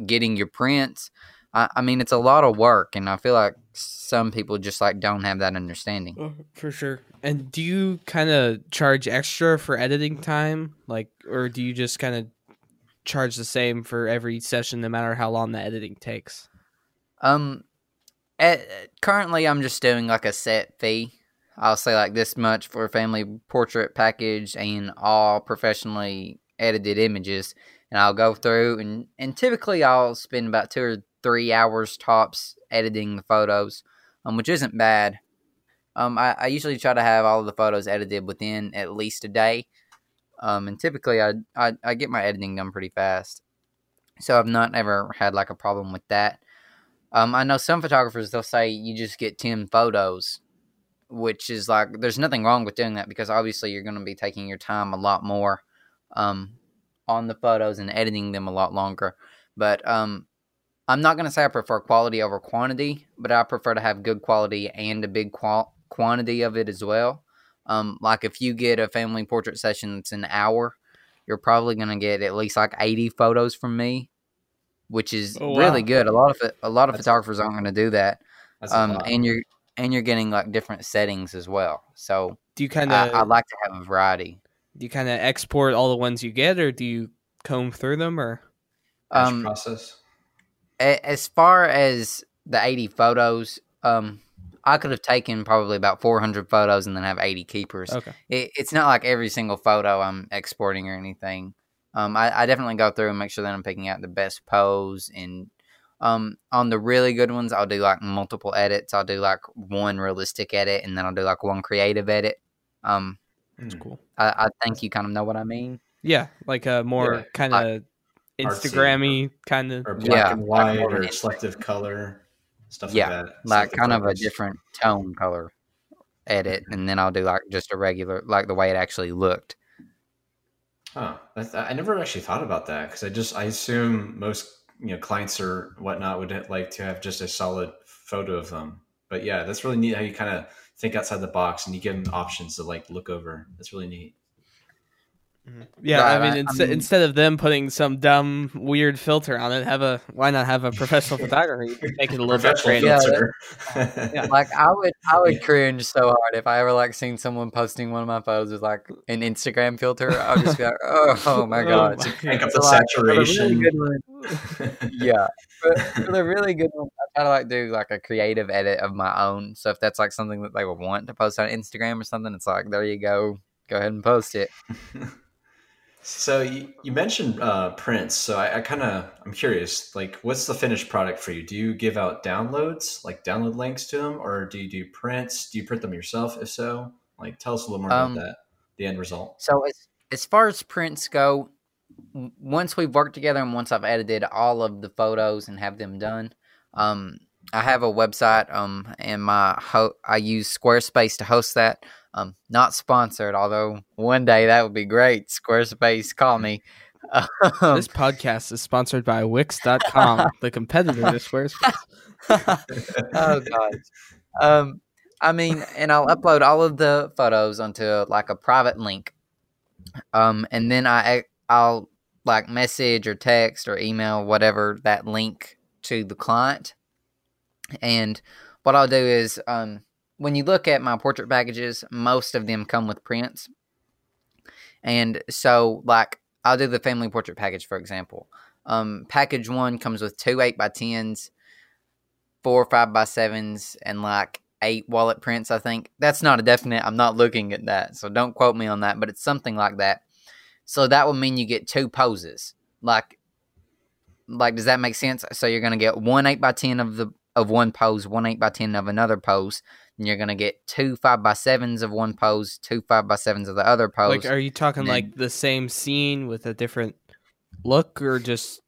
getting your prints. I, I mean, it's a lot of work, and I feel like some people just like don't have that understanding. Oh, for sure. And do you kind of charge extra for editing time, like, or do you just kind of charge the same for every session, no matter how long the editing takes? Um, at, currently, I'm just doing like a set fee. I'll say like this much for a family portrait package and all professionally edited images, and I'll go through and and typically I'll spend about two or three hours tops editing the photos, um, which isn't bad. Um, I, I usually try to have all of the photos edited within at least a day. Um, and typically I, I, I get my editing done pretty fast. So I've not ever had like a problem with that. Um, I know some photographers they'll say you just get ten photos, which is like there's nothing wrong with doing that because obviously you're going to be taking your time a lot more um, on the photos and editing them a lot longer. But um, I'm not going to say I prefer quality over quantity, but I prefer to have good quality and a big qual- quantity of it as well. Um, like if you get a family portrait session that's an hour, you're probably going to get at least like 80 photos from me, which is oh, wow. really good. A lot of a lot of that's, photographers aren't going to do that. Um, and you're and you're getting like different settings as well. So do you kind of? I, I, like to have a variety. Do you kind of export all the ones you get, or do you comb through them, or um, process? As far as the 80 photos, um, I could have taken probably about 400 photos and then have 80 keepers. Okay. It, it's not like every single photo I'm exporting or anything. Um, I, I, definitely go through and make sure that I'm picking out the best pose. And um, on the really good ones, I'll do like multiple edits. I'll do like one realistic edit and then I'll do like one creative edit. Um, That's cool. I, I think you kind of know what I mean. Yeah, like a more yeah. kind of Instagrammy kind of or black yeah, and white like or selective color stuff yeah, like that. Like kind of a different tone color edit, and then I'll do like just a regular, like the way it actually looked. Oh, I never actually thought about that because I just I assume most you know clients or whatnot would like to have just a solid photo of them. But yeah, that's really neat how you kind of think outside the box and you give them options to like look over. That's really neat. Mm-hmm. Yeah, right, I mean, instead I mean, instead of them putting some dumb weird filter on it, have a why not have a *laughs* professional photographer make it a little bit creative. Yeah, yeah, like I would, I would cringe so hard if I ever like seen someone posting one of my photos with like an Instagram filter. I would just be like, oh, oh my *laughs* god, oh *laughs* crank up the so saturation. Like, really yeah, but for the really good ones, I try to like do like a creative edit of my own. So if that's like something that they would want to post on Instagram or something, it's like there you go go ahead and post it. So you, you mentioned uh, prints. So I, I kind of I'm curious. Like, what's the finished product for you? Do you give out downloads, like download links to them, or do you do prints? Do you print them yourself? If so, like, tell us a little more um, about that. The end result. So as as far as prints go, once we've worked together and once I've edited all of the photos and have them done, um, I have a website, um, and my ho- I use Squarespace to host that. Um, not sponsored, although one day that would be great. Squarespace, call me. Um, this podcast is sponsored by Wix.com, *laughs* the competitor to Squarespace. *laughs* oh god. Um, I mean, and I'll upload all of the photos onto like a private link. Um, and then I I'll like message or text or email whatever that link to the client. And what I'll do is um, when you look at my portrait packages, most of them come with prints. And so, like, I'll do the family portrait package, for example. Um, package one comes with two 8 by 10s, four 5 by 7s, and like eight wallet prints, I think. That's not a definite. I'm not looking at that. So don't quote me on that, but it's something like that. So that would mean you get two poses. Like, like does that make sense? So you're gonna get one eight by ten of the of one pose, one eight by ten of another pose, and you're gonna get two five by sevens of one pose, two five by sevens of the other pose. Like, are you talking then, like the same scene with a different look, or just?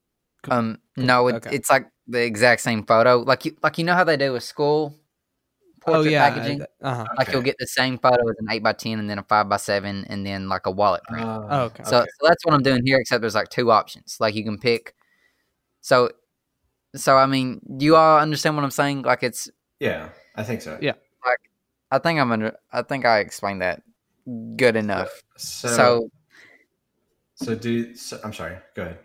Um, no, it, okay. it's like the exact same photo. Like you, like you know how they do with school portrait oh, yeah. packaging. Uh-huh. Like okay. you'll get the same photo as an eight by ten, and then a five by seven, and then like a wallet print. Uh, oh, okay. So, okay. so that's what I'm doing here. Except there's like two options. Like you can pick. So, so I mean, do you all understand what I'm saying? Like it's. Yeah, I think so. Yeah. I think I'm under. I think I explained that good enough. So. So, so do. So, I'm sorry. Go ahead.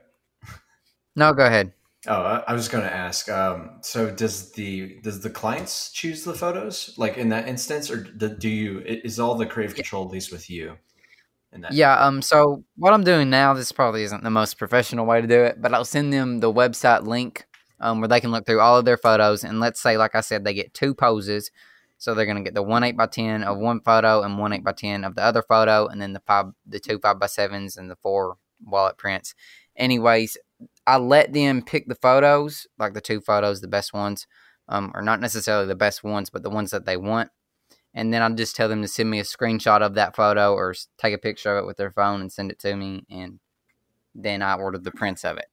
No, go ahead. Oh, I was going to ask. Um, so, does the does the clients choose the photos, like in that instance, or do you? Is all the creative control at least with you? yeah. Um. So, what I'm doing now, this probably isn't the most professional way to do it, but I'll send them the website link, um, where they can look through all of their photos, and let's say, like I said, they get two poses. So they're gonna get the one eight by ten of one photo and one eight by ten of the other photo, and then the five, the two five by sevens and the four wallet prints. Anyways, I let them pick the photos, like the two photos, the best ones, um, or not necessarily the best ones, but the ones that they want. And then I just tell them to send me a screenshot of that photo or take a picture of it with their phone and send it to me. And then I order the prints of it.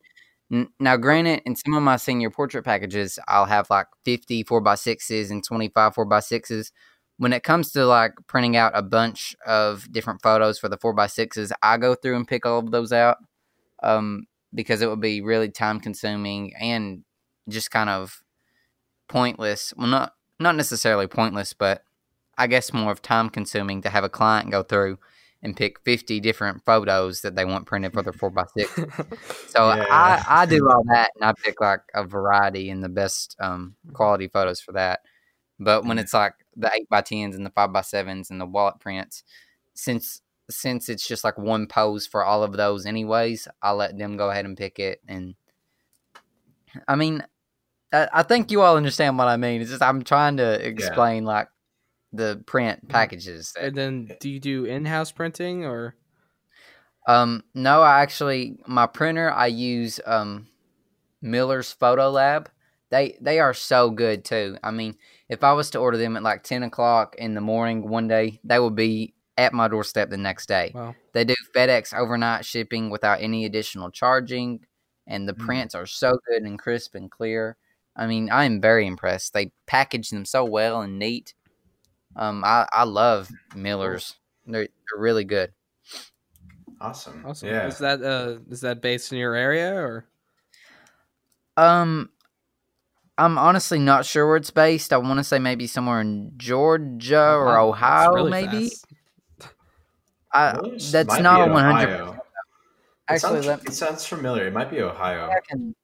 Now, granted, in some of my senior portrait packages, I'll have like 50 4x6s and 25 4x6s. When it comes to like printing out a bunch of different photos for the 4x6s, I go through and pick all of those out. Um, because it would be really time consuming and just kind of pointless. Well, not not necessarily pointless, but I guess more of time consuming to have a client go through and pick 50 different photos that they want printed for their 4x6. *laughs* so yeah. I, I do all that and I pick like a variety and the best um, quality photos for that. But when it's like the 8x10s and the 5x7s and the wallet prints, since since it's just like one pose for all of those anyways, I'll let them go ahead and pick it. And I mean, I, I think you all understand what I mean. It's just I'm trying to explain yeah. like the print packages. And then, do you do in-house printing or? Um, no, I actually my printer I use um Miller's Photo Lab. They they are so good too. I mean, if I was to order them at like ten o'clock in the morning one day, they would be at my doorstep the next day. Wow. They do FedEx overnight shipping without any additional charging, and the mm. prints are so good and crisp and clear. I mean, I am very impressed. They package them so well and neat. Um, I, I love Miller's. They're, they're really good. Awesome. Awesome. Yeah. Is that uh is that based in your area or? Um, I'm honestly not sure where it's based. I want to say maybe somewhere in Georgia oh, or Ohio, really maybe. Fast. I, that's not one hundred. Actually, sounds, it sounds familiar. It might be Ohio, I can,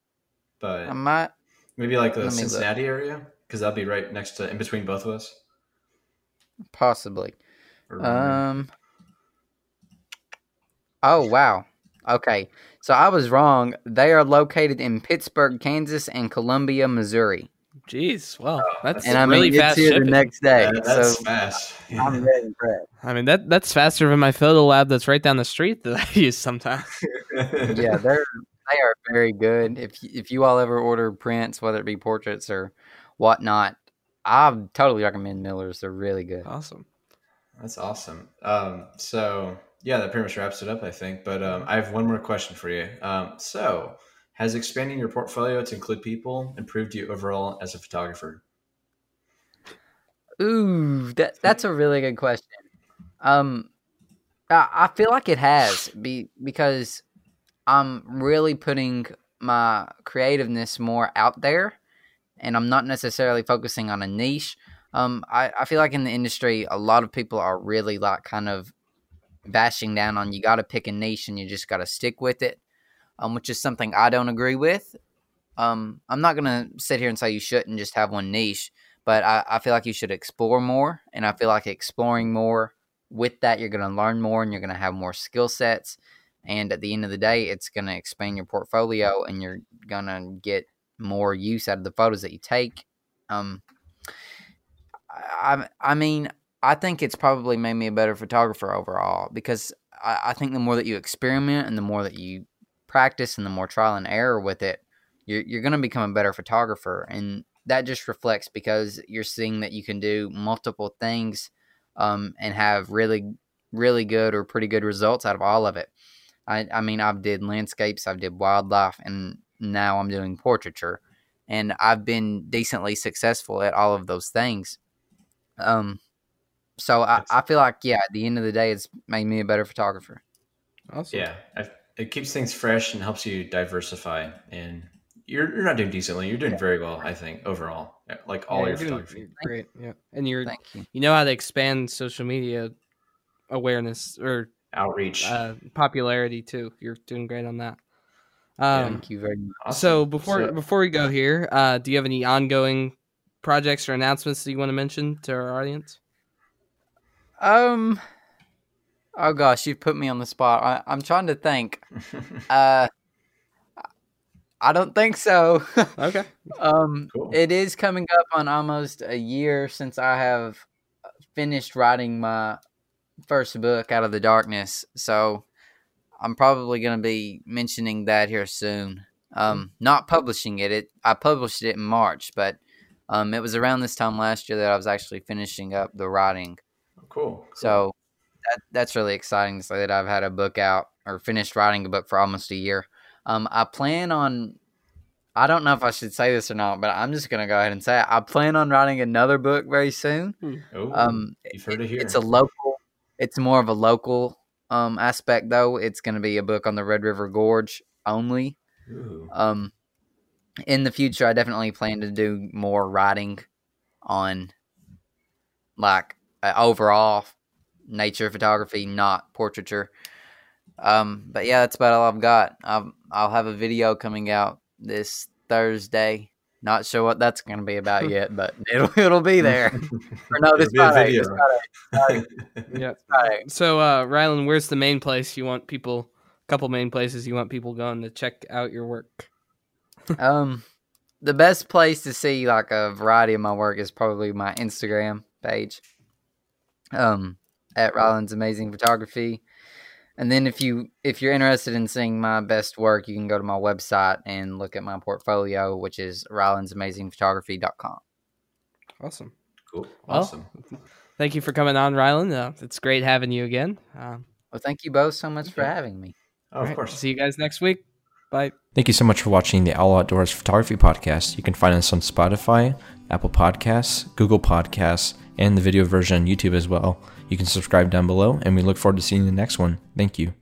but I might maybe like the Cincinnati look. area because that'd be right next to in between both of us. Possibly. Um. Oh wow. Okay, so I was wrong. They are located in Pittsburg, Kansas, and Columbia, Missouri. Jeez, well, Oh, that's and I mean, really it's fast here the next day. Yeah, that's so fast. I'm very impressed. I mean that that's faster than my photo lab that's right down the street that *laughs* I use sometimes. *laughs* yeah, they're they are very good. If if you all ever order prints, whether it be portraits or whatnot, I totally recommend Miller's. They're really good. Awesome. That's awesome. Um, so yeah, that pretty much wraps it up, I think. But um, I have one more question for you. Um, so, has expanding your portfolio to include people improved you overall as a photographer? Ooh, that that's a really good question. Um, I, I feel like it has be because I'm really putting my creativeness more out there, and I'm not necessarily focusing on a niche. Um, I, I feel like in the industry, a lot of people are really like kind of bashing down on you got to pick a niche and you just got to stick with it, um, which is something I don't agree with. Um, I'm not gonna sit here and say you shouldn't just have one niche but I, I feel like you should explore more and i feel like exploring more with that you're going to learn more and you're going to have more skill sets and at the end of the day it's going to expand your portfolio and you're going to get more use out of the photos that you take. Um i i mean i think it's probably made me a better photographer overall because I, I think the more that you experiment and the more that you practice and the more trial and error with it you're, you're going to become a better photographer. And that just reflects because you're seeing that you can do multiple things um, and have really really good or pretty good results out of all of it. I, I mean i've did landscapes i've did wildlife and now i'm doing portraiture and i've been decently successful at all of those things um so I, I feel like yeah at the end of the day it's made me a better photographer Awesome. Yeah, I, it keeps things fresh and helps you diversify. And you're you're not doing decently. You're doing very well, I think, overall. Like all Yeah, your you're doing photography. great. Yeah, and you're thank you you know how to expand social media awareness or Outreach. uh, popularity too. You're doing great on that. Um, thank you very much. So before So- before we go here, uh, do you have any ongoing projects or announcements that you want to mention to our audience? um oh gosh you've put me on the spot I, i'm trying to think *laughs* Uh, I don't think so. Okay. *laughs* um, Cool. it is coming up on almost a year since I have finished writing my first book, Out of the Darkness. So I'm probably going to be mentioning that here soon. Um, not publishing it. It I published it in March, but um, it was around this time last year that I was actually finishing up the writing. cool. So that that's really exciting to say that I've had a book out or finished writing a book for almost a year. Um, I plan on. I don't know if I should say this or not, but I'm just gonna go ahead and say it. I plan on writing another book very soon. Oh, Um, you've heard it here. it's a local. It's more of a local um aspect though. It's gonna be a book on the Red River Gorge only. Ooh. Um, in the future, I definitely plan to do more writing on like uh, overall nature photography, not portraiture. Um, but yeah, that's about all I've got. I'll, I'll have a video coming out this Thursday. Not sure what that's going to be about *laughs* yet, but *laughs* it'll it'll be there. *laughs* or no, this It'll be a Friday. This Friday. Yeah. Friday. So, uh, Rylan, where's the main place you want people? A couple main places you want people going to check out your work. Um, the best place to see like a variety of my work is probably my Instagram page. Um, at Ryland's Amazing Photography. And then if you if you're interested in seeing my best work, you can go to my website and look at my portfolio, which is rylandsamazingphotography.com. Awesome. cool. Well, Awesome. Thank you for coming on, Rylan. Uh, it's great having you again. Um, Well, thank you both so much for Okay. having me. Oh, of all right, course. See you guys next week. Bye. Thank you so much for watching the All Outdoors Photography Podcast. You can find us on Spotify, Apple Podcasts, Google Podcasts, and the video version on YouTube as well. You can subscribe down below, and we look forward to seeing you in the next one. Thank you.